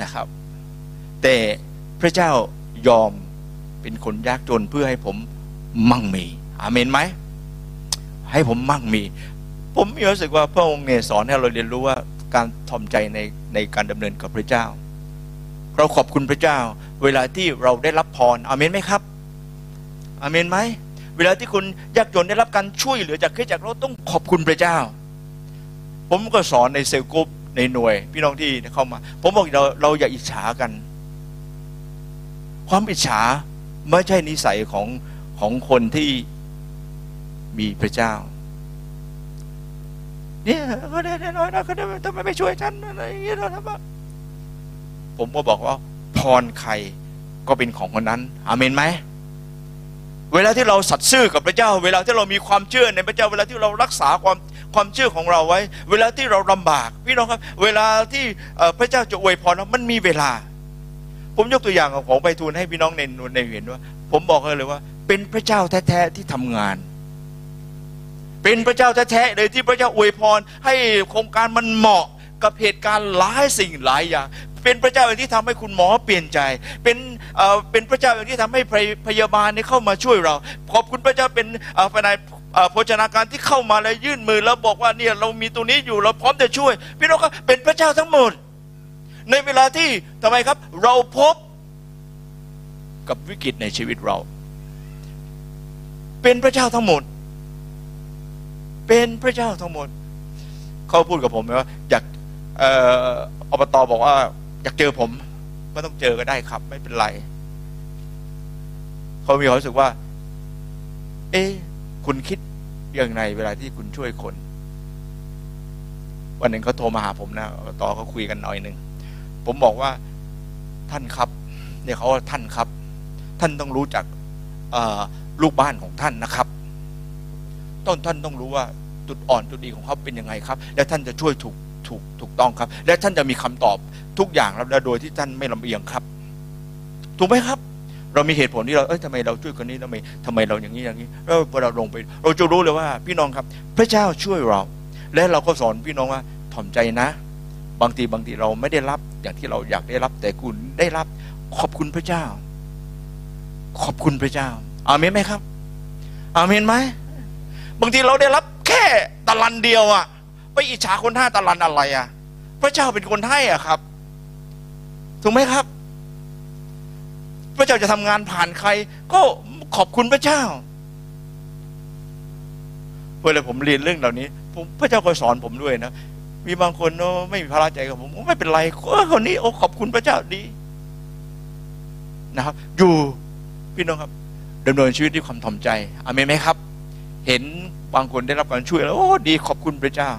นะครับ แต่พระเจ้ายอมเป็นคนยากจนเพื่อให้ผมมั่งมี อาเมนไหมให้ผมมั่งมี ผมมีรู้สึกว่าพระองค์เนี่ยสอนให้เราเรียนรู้ว่าการถ่อมใจในในการดำเนินกับพระเจ้า เราขอบคุณพระเจ้า เวลาที่เราได้รับพรอเมนไหมครับอเมนไหมเวลาที่คุณยากจนได้รับการช่วยเหลือจากคริสตจักรเราต้องขอบคุณพระเจ้า ผมก็สอนใน cell group ในหน่วย พี่น้องที่เข้ามา ผมบอกเราเราอย่าอิจฉากัน ความอิจฉาไม่ใช่นิสัยของของคนที่มีพระเจ้า เนี่ยก็ได้น้อยนะก็ได้ทำไมไม่ช่วยฉันอะไรอย่างเงี้ยนะครับผมก็บอกว่า พรใครก็เป็นของคนนั้นอาเมนไหมเวลาที่เราสัตย์ซื่อกับพระเจ้า เวลาที่เรามีความเชื่อในพระเจ้า เวลาที่เรารักษาความความเชื่อของเราไว้ เวลาที่เราลำบากพี่น้องครับ เวลาที่พระเจ้าจะอวยพรเรามันมีเวลา ผมยกตัวอย่างของไปทูลให้พี่น้องในในเห็นว่า ผมบอกเลยว่า เป็นพระเจ้าแท้ๆที่ทำงาน เป็นพระเจ้าแท้ๆเลยที่พระเจ้าอวยพร ให้โครงการมันเหมาะกับเหตุการณ์หลายสิ่งหลายอย่าง เป็นพระเจ้าเองที่ทำให้คุณหมอเปลี่ยนใจ เป็นเอ่อเป็นพระเจ้าเองที่ทำให้พยาบาลนี่เข้ามาช่วยเรา ขอบคุณพระเจ้าเป็นฝ่ายโภชนาการที่เข้ามาแล้วยื่นมือแล้วบอกว่าเนี่ยเรามีตัวนี้อยู่เราพร้อมจะช่วย พี่น้องครับเป็นพระเจ้าทั้งหมด ในเวลาที่ทำไมครับ เราพบกับวิกฤตในชีวิตเรา เป็นพระเจ้าทั้งหมด เป็นพระเจ้าทั้งหมด เขาพูดกับผมว่าอยากอบตบอกว่า อยากเจอผมก็ต้องเจอก็ได้ครับ ไม่เป็นไร เขามีความรู้สึกว่า เอ๊คุณคิดอย่างไรเวลาที่คุณช่วยคน วันหนึ่งเขาโทรมาหาผมนะต่อเขาคุยกันหน่อยหนึ่งผมบอกว่าท่านครับ เนี่ยเขาว่าท่านครับ ท่านต้องรู้จักลูกบ้านของท่านนะครับ ต้นท่านต้องรู้ว่าจุดอ่อนจุดดีของเขาเป็นยังไงครับ และท่านจะช่วยถูกถูกถูกต้องครับ และท่านจะมีคำตอบทุกอย่างแล้วโดยที่ท่านไม่ลำเอียงครับ ถูกไหมครับ เรามีเหตุผลที่เราเอ้ยทำไมเราช่วยคนนี้ทำไมทำไมเราอย่างนี้อย่างนี้แล้วพอเราลงไป เราจะรู้เลยว่า พี่น้องครับ พระเจ้าช่วยเรา และเราก็สอนพี่น้องว่าถ่อมใจนะ บางทีบางทีเราไม่ได้รับ อย่างที่เราอยากได้รับ แต่คุณได้รับ ขอบคุณพระเจ้า ขอบคุณพระเจ้าอาเมนไหมครับอาเมนไหม บางทีเราได้รับแค่ตะลันเดียวอะไปอิจฉาคนห้าตะลันอะไรอะพระเจ้าเป็นคนให้อะครับ ถูกไหมครับ พระเจ้าจะทำงานผ่านใคร ก็ขอบคุณพระเจ้าเวลาผมเรียนเรื่องเหล่านี้ผมพระเจ้าก็สอนผมด้วยนะมีบางคนเนาะไม่มีพระใจกับผมไม่เป็นไรคนนี้โอ้ขอบคุณพระเจ้าดีนะครับ อยู่พี่น้องครับดำเนินชีวิตด้วยความถ่อมใจอเมนไหมครับ เห็นบางคนได้รับการช่วยแล้วโอ้ดีขอบคุณพระเจ้า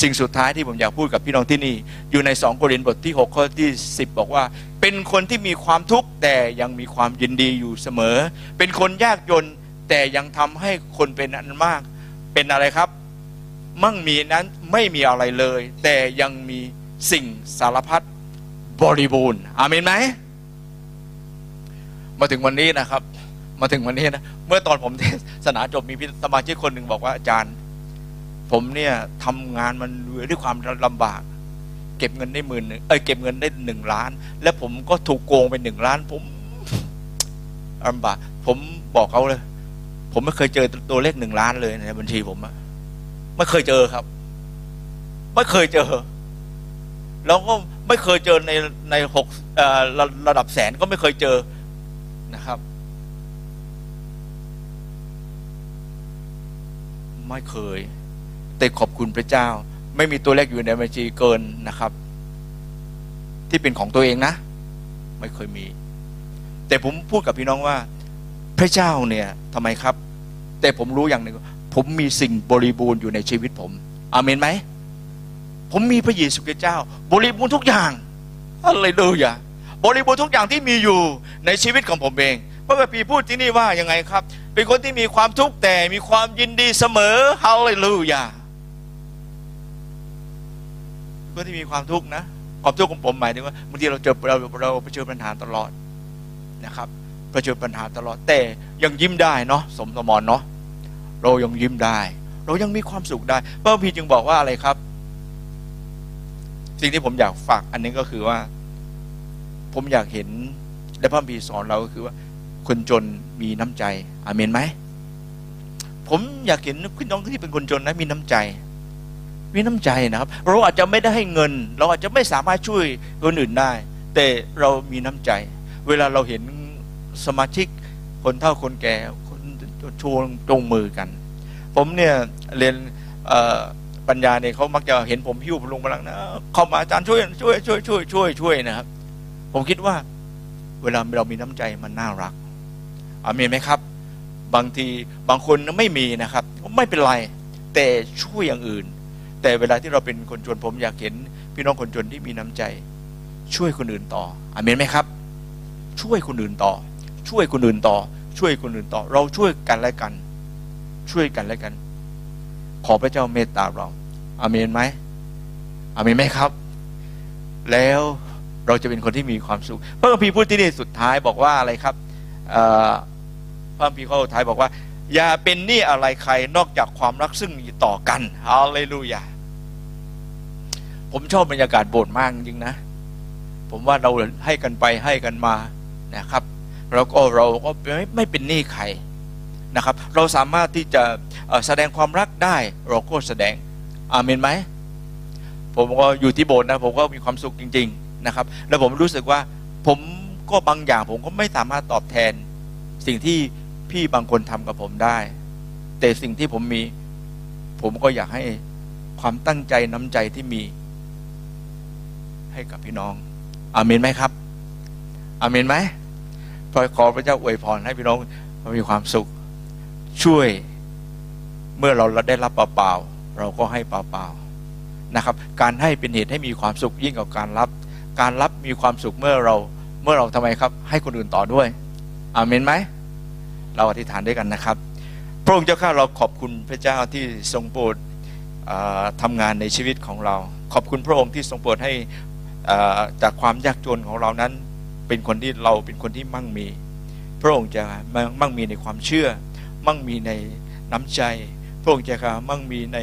สิ่งสุดท้ายที่ผมอยากพูดกับพี่น้องที่นี่ อยู่ในสองโครินธ์บทที่6ข้อที่ 10 บอกว่า เป็นคนที่มีความทุกข์แต่ยังมีความยินดีอยู่เสมอ เป็นคนยากจนแต่ยังทำให้คนเป็นอันมาก เป็นอะไรครับ มั่งมีนั้นไม่มีอะไรเลย แต่ยังมีสิ่งสารพัดบริบูรณ์อาเมนไหมมาถึงวันนี้นะครับ มาถึงวันนี้นะเมื่อตอนผมเทศนาจบมีพิสมาชิกคนหนึ่งบอกว่าอาจารย์ ผมเนี่ยทำงานมันด้วยความลำบาก เก็บเงินได้หมื่นเอ้ยเก็บเงินได้หนึ่งล้าน แล้วผมก็ถูกโกงไปหนึ่งล้าน ผมลำบากผมบอกเขาเลย ผมไม่เคยเจอตัวเลขหนึ่งล้านเลยในบัญชีผมอะไม่เคยเจอครับ ไม่เคยเจอแล้วก็ไม่เคยเจอในในหกระดับแสนก็ไม่เคยเจอนะครับ ไม่เคย แต่ขอบคุณพระเจ้า ไม่มีตัวเลขอยู่ในบัญชีเกินนะครับ ที่เป็นของตัวเองนะ ไม่เคยมี แต่ผมพูดกับพี่น้องว่า พระเจ้าเนี่ยทำไมครับ แต่ผมรู้อย่างหนึ่งผมมีสิ่งบริบูรณ์อยู่ในชีวิตผมอาเมนไหมผมมีพระเยซูคริสต์เจ้า บริบูรณ์ทุกอย่างอะไรเลยอะบริบูรณ์ทุกอย่างที่มีอยู่ในชีวิตของผมเองพระคัมภีร์พูดที่นี่ว่ายังไงครับ เป็นคนที่มีความทุกข์แต่มีความยินดีเสมอฮาเลลูยาคนที่มีความทุกข์นะความทุกข์ของผมหมายถึงว่าบางทีเราเจอเราเราเผชิญปัญหาตลอดนะครับเผชิญปัญหาตลอดแต่ยังยิ้มได้เนาะสมสมรเนาะเรายังยิ้มได้ เรายังมีความสุขได้พระคัมภีจึงบอกว่าอะไรครับ สิ่งที่ผมอยากฝากอันนี้ก็คือว่า ผมอยากเห็นและพระคัมภีสอนเราก็คือว่า คนจน มีน้ำใจอเมนไหมผมอยากเห็นพี่น้องที่เป็นคนจนนะมีน้ำใจ มีน้ำใจนะครับ เราอาจจะไม่ได้ให้เงิน เราอาจจะไม่สามารถช่วยคนอื่นได้ แต่เรามีน้ำใจ เวลาเราเห็นสมาชิกคนเฒ่าคนแก่คนชวงจงมือกัน ผมเนี่ยเรียนปัญญาเนี่ยเขามักจะเห็นผมหิ้วพลุงพลังนะเข้ามาอาจารย์ช่วยช่วยช่วยช่วยช่วยช่วยนะครับ ผมคิดว่า เวลาเรามีน้ำใจมันน่ารัก อามีนไหมครับ บางทีบางคนไม่มีนะครับ ไม่เป็นไร แต่ช่วยอย่างอื่น แต่เวลาที่เราเป็นคนจนผมอยากเห็น พี่น้องคนจนที่มีน้ำใจ ช่วยคนอื่นต่ออามีนไหมครับ ช่วยคนอื่นต่อ ช่วยคนอื่นต่อ ช่วยคนอื่นต่อ เราช่วยกันและกัน ช่วยกันและกัน ขอพระเจ้าเมตตาเราอาเมนไหมอาเมนไหมครับ แล้วเราจะเป็นคนที่มีความสุข พระคัมภีร์พูดที่นี่สุดท้ายบอกว่าอะไรครับเอ่อ พระคัมภีร์ข้อท้ายบอกว่า อย่าเป็นหนี้อะไรใครนอกจากความรักซึ่งมีต่อกันฮาเลลูยาผมชอบบรรยากาศโบสถ์มากจริงนะ ผมว่าเราให้กันไปให้กันมานะครับแล้วก็เราก็ไม่ไม่เป็นหนี้ใครนะครับ เราสามารถที่จะแสดงความรักได้เราก็แสดงอาเมนไหมผมก็อยู่ที่โบสถ์นะผมก็มีความสุขจริง ๆนะครับ แล้วผมรู้สึกว่าผมก็บางอย่างผมก็ไม่สามารถตอบแทนสิ่งที่ พี่บางคนทำกับผมได้ แต่สิ่งที่ผมมี ผมก็อยากให้ความตั้งใจน้ำใจที่มี ให้กับพี่น้อง อาเมนไหมครับ อาเมนไหมพอขอพระเจ้าอวยพรให้พี่น้องมีความสุข ช่วยเมื่อเราได้รับเปล่าๆเราก็ให้เปล่าๆนะครับ การให้เป็นเหตุให้มีความสุขยิ่งกว่าการรับ การรับมีความสุขเมื่อเรา เมื่อเราทำไมครับ ให้คนอื่นต่อด้วยอาเมนไหม เราอธิษฐานด้วยกันนะครับ พระองค์เจ้าข้าเราขอบคุณพระเจ้าที่ทรงโปรดเอ่อทำงานในชีวิตของเรา ขอบคุณพระองค์ที่ทรงโปรดให้จากความยากจนของเรานั้น เป็นคนที่เราเป็นคนที่มั่งมี พระองค์จะมั่งมั่งมีในความเชื่อ มั่งมีในน้ำใจ พระองค์จะมั่งมีใน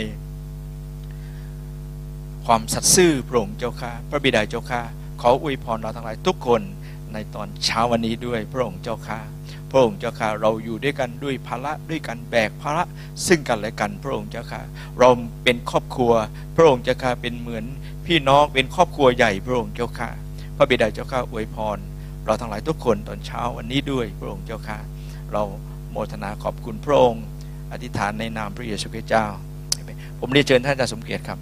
ความสัตย์ซื่อพระองค์เจ้าข้าพระบิดาเจ้าข้าขออวยพรเราทั้งหลายทุกคนในตอนเช้าวันนี้ด้วยพระองค์เจ้าข้า พระองค์เจ้าข้าเราอยู่ด้วยกันด้วยภาระด้วยกันแบกภาระซึ่งกันและกันพระองค์เจ้าข้าเราเป็นครอบครัว พระองค์เจ้าข้าเป็นเหมือนพี่น้องเป็นครอบครัวใหญ่พระองค์เจ้าข้าพระบิดาเจ้าข้าอวยพร เราทั้งหลายทุกคนตอนเช้าวันนี้ด้วยพระองค์เจ้าข้าเราโมทนาขอบคุณพระองค์อธิษฐานในนามพระเยซูคริสต์เจ้า ผมเรียนเชิญท่านอาจารย์สมเกียรติครับ